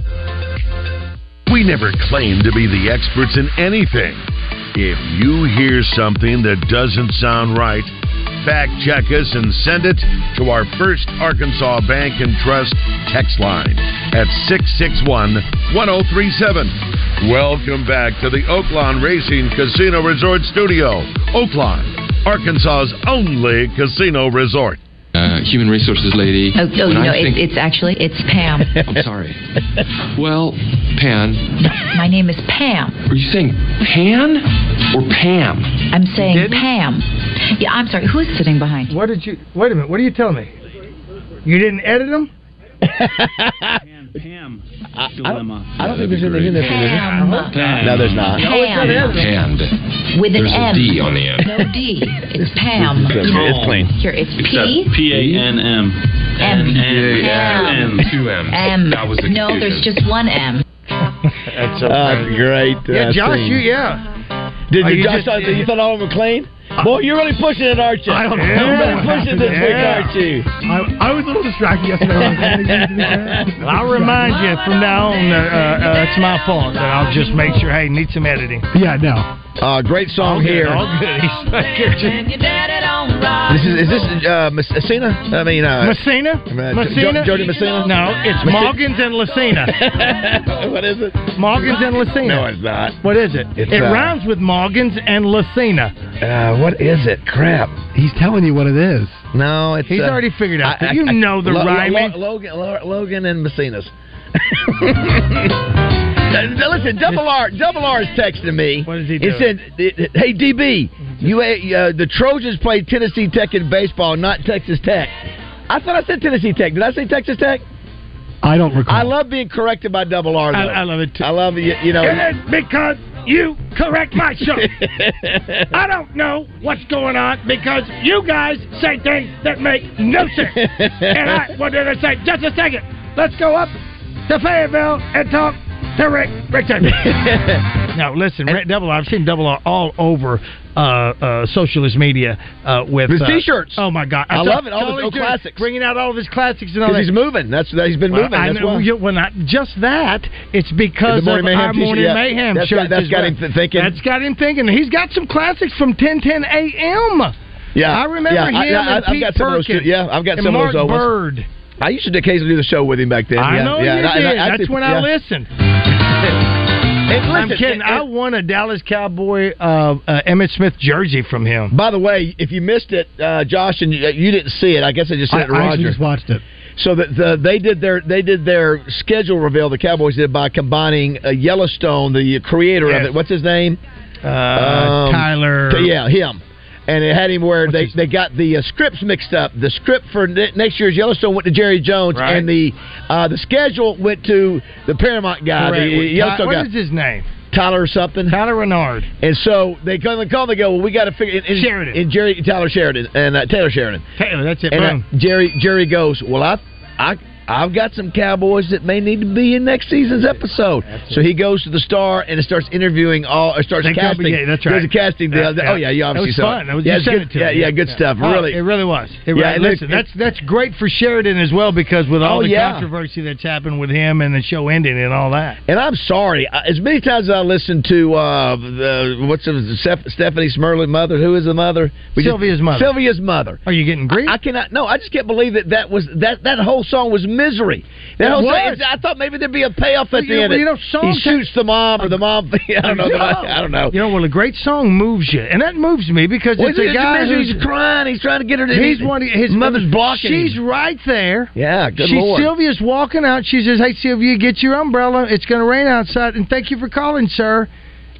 We never claim to be the experts in anything. If you hear something that doesn't sound right, fact check us and send it to our First Arkansas Bank and Trust text line at 661 1037. Welcome back to the Oaklawn Racing Casino Resort Studio. Oaklawn, Arkansas's only casino resort. uh, human resources lady. Oh, oh no, think, it, it's actually it's Pam. I'm sorry. Well, Pan, My name is Pam. are you saying Pan or Pam? I'm saying Pam. Yeah, I'm sorry. Who's sitting behind you? What did you? Wait a minute. What are you telling me? You didn't edit them? Pam I, dilemma. I don't think there's anything in there for Pam. Pam. No, there's not. Pam. Panned. With an There's M. a D on the end. No D. It's Pam. It's clean. It's clean. Here, it's Except P. P A N M. M. Pam. Two M's. M. That was the no, there's just one M. That's so Uh, great. Yeah, uh, Josh, scene. you yeah. Did you, you just- thought, you thought all of them clean? Boy, you're really pushing it, aren't you? I don't know. You're really pushing this week, Yeah. aren't you? I, I was a little distracted yesterday. Well, I'll remind you from now on that uh, uh, it's my fault that I'll just make sure. Hey, need some editing. Yeah, no. Uh, great song All good, here. All good. He's back. This is, is this uh, Messina? I mean, uh, Messina? uh, Messina? Jo- Jody Messina? No, it's Messi- Moggins and Lucina. what is it? Morgans and Lucina. No, it's not. What is it? It's, it uh, rhymes with Morgans and Lucina. What is it? Crap. He's telling you what it is. No, it's. He's uh, already figured out. I- I- you I- know the Lo- Lo- rhyming. Lo- Logan, Lo- Logan and Messina's. Listen, Double R, Double R is texting me. What does he He said, "Hey DB, you uh, the Trojans played Tennessee Tech in baseball, not Texas Tech." I thought I said Tennessee Tech. Did I say Texas Tech? I don't recall. I love being corrected by Double R. Though. I, I love it too. I love you. You know. And it's because you correct my show. I don't know what's going on because you guys say things that make no sense. and I wanted to say, just a second, let's go up to Fayetteville and talk Rick Richard. Now listen, Red Double R. I've seen Double R all over uh, uh, socialist media uh, with His uh, t-shirts. Oh my god, I saw love it, all the Charlie's old classics. bringing out all of his classics and all that. Because he's moving. That's that he's been Well, moving. I That's know, why. you- well, not just that. It's because of Mayhem our t-shirt, Morning yeah. Mayhem That's shirt. got- that's got well. him th- thinking. That's got him thinking. He's got some classics from 1010 a.m. Yeah, I remember yeah, him I, I, and I've Pete got some of those. Perkins Yeah, I've got some Mark of those. old Bird. ones. I used to occasionally do the show with him back then. I yeah, know yeah. you and did. and I That's when yeah. I listened. And I'm listen, kidding. and- I won a Dallas Cowboy uh, uh, Emmitt Smith jersey from him. By the way, if you missed it, uh, Josh, and you, you didn't see it, I guess I just said it to I, I Roger. actually just watched it. So that the, they did their they did their schedule reveal. The Cowboys did by combining uh, Yellowstone, the creator of it. What's his name? Uh, Um, Tyler. Yeah, him. And it had him where they, they got the uh, scripts mixed up. The script for ne- next year's Yellowstone went to Jerry Jones, Right. and the uh, the schedule went to the Paramount guy, Correct. the Yellowstone what guy, is his name? Tyler or something. Tyler Renard. And so they come and call. They go, well, we got to figure. And, and- Sheridan. and Jerry Tyler Sheridan and uh, Taylor Sheridan. Taylor, that's it. And uh. Jerry Jerry goes, well, I I I've got some Cowboys that may need to be in next season's episode. So he goes to the Star and starts interviewing all, or starts casting. yeah, that's right. a casting deal. Yeah, Oh yeah, you obviously That was saw fun. it. Was- yeah, good. it to yeah, yeah, good stuff. Oh, really, it really was. It Yeah, really, listen, it- that's that's great for Sheridan as well because with all Oh, the controversy that's happened with him and the show ending and all that. And I'm sorry. As many times as I listened to uh, the what's the Stephanie Smurley mother? Who is the mother? just- Sylvia's mother. Sylvia's mother. Are you getting grief? I cannot. No, I just can't believe that that was that that whole song was misery. That It whole was. Song, I thought maybe there'd be a payoff at You the know- end. you know, he songs- shoots the mom or the mom. I don't know. I don't know. You know, well, a great song moves you, and that moves me because Well, it's a guy misery. who's He's crying. He's trying to get her to. He's one. His mother's blocking. She's him. right there. Yeah, good She's lord. Sylvia's walking out. She says, "Hey, Sylvia, get your umbrella. It's going to rain outside, and thank you for calling, sir."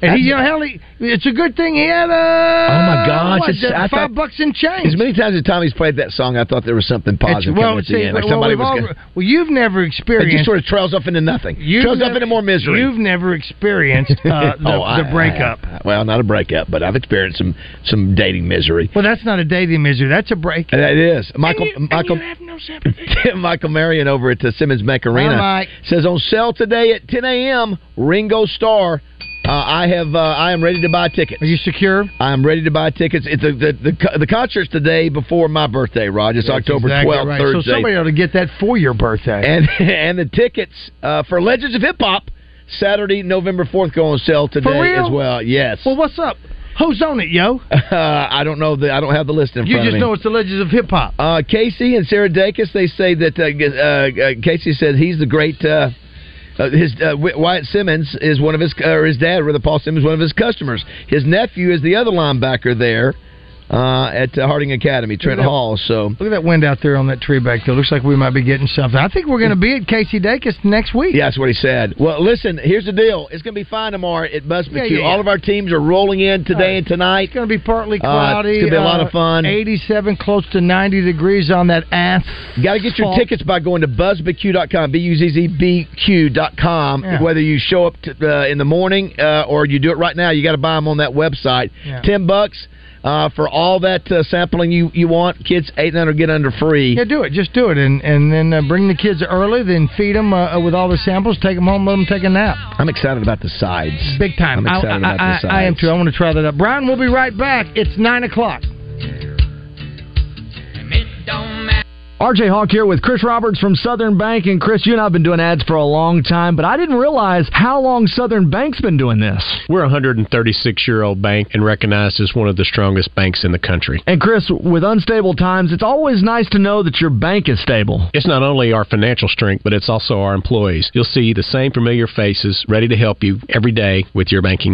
And he, you know, hell, he, it's a good thing he had a. Oh my gosh! what, it's, I five thought- bucks in change. As many times as Tommy's played that song, I thought there was something positive well, coming at the end. Like well, somebody was. all- gonna, well, you've never experienced. it just sort of trails off into nothing. Trails off never- into more misery. You've never experienced uh, the, Oh, I- the breakup. I- well, not a breakup, but I've experienced some some dating misery. well, that's not a dating misery. That's a breakup. And that is Michael you- Michael no. Michael Marion over at the Simmons Bank Arena says on sale today at 10 a.m. Ringo Starr. Uh, I have. Uh, I am ready to buy tickets. Are you secure? I am ready to buy tickets. It's a, the the the concert's today before my birthday, Rod. It's October exactly twelfth, right. Thursday. So somebody ought to get that for your birthday. and and the tickets uh, for Legends of Hip Hop Saturday, November fourth, go on sale today as well. Yes. Well, what's up? Who's on it, yo? Uh, I don't know the I don't have the list in You front of me. You just know it's the Legends of Hip Hop. Uh, Casey and Sarah Dacus, they say that uh, uh, uh, Casey said he's the great. Uh, his uh, Wyatt Simmons is one of his, or his dad, rather Paul Simmons, one of his customers. His nephew is the other linebacker there uh, at uh, Harding Academy, Trent that- Hall. So Look at that wind out there on that tree back there. Looks like we might be getting something. I think we're going to be at Casey Dacus next week. Yeah, that's what he said. Well, listen, here's the deal. It's going to be fine tomorrow at Buzz Yeah, yeah, yeah. All of our teams are rolling in today and tonight. It's going to be partly Uh, cloudy. it's gonna be a lot of uh, fun. 87, close to 90 degrees on that ass. Got to get your tickets by going to buzzbq.com, B-U-Z-Z-B-Q.com. Yeah. Whether you show up to, uh, in the morning uh, or you do it right now, you got to buy them on that website. Ten bucks uh, for all that uh, sampling you, you want. Kids eight and under get under free. Yeah, do it. Just do it, and and then uh, bring the kids early. Then feed them uh, with all the samples. Take them home. Let them take a nap. I'm excited about the sides. Big time. I'm excited I, about I, the sides. I, I am too. I want to try that out. Brian, we'll be right back. It's nine o'clock. RJ Hawk here with Chris Roberts from Southern Bank. And Chris, you and I have been doing ads for a long time, but I didn't realize how long Southern Bank's been doing this. We're a 136 year old bank and recognized as one of the strongest banks in the country. And Chris, with unstable times, it's always nice to know that your bank is stable. It's not only our financial strength, but it's also our employees. You'll see the same familiar faces ready to help you every day with your banking needs.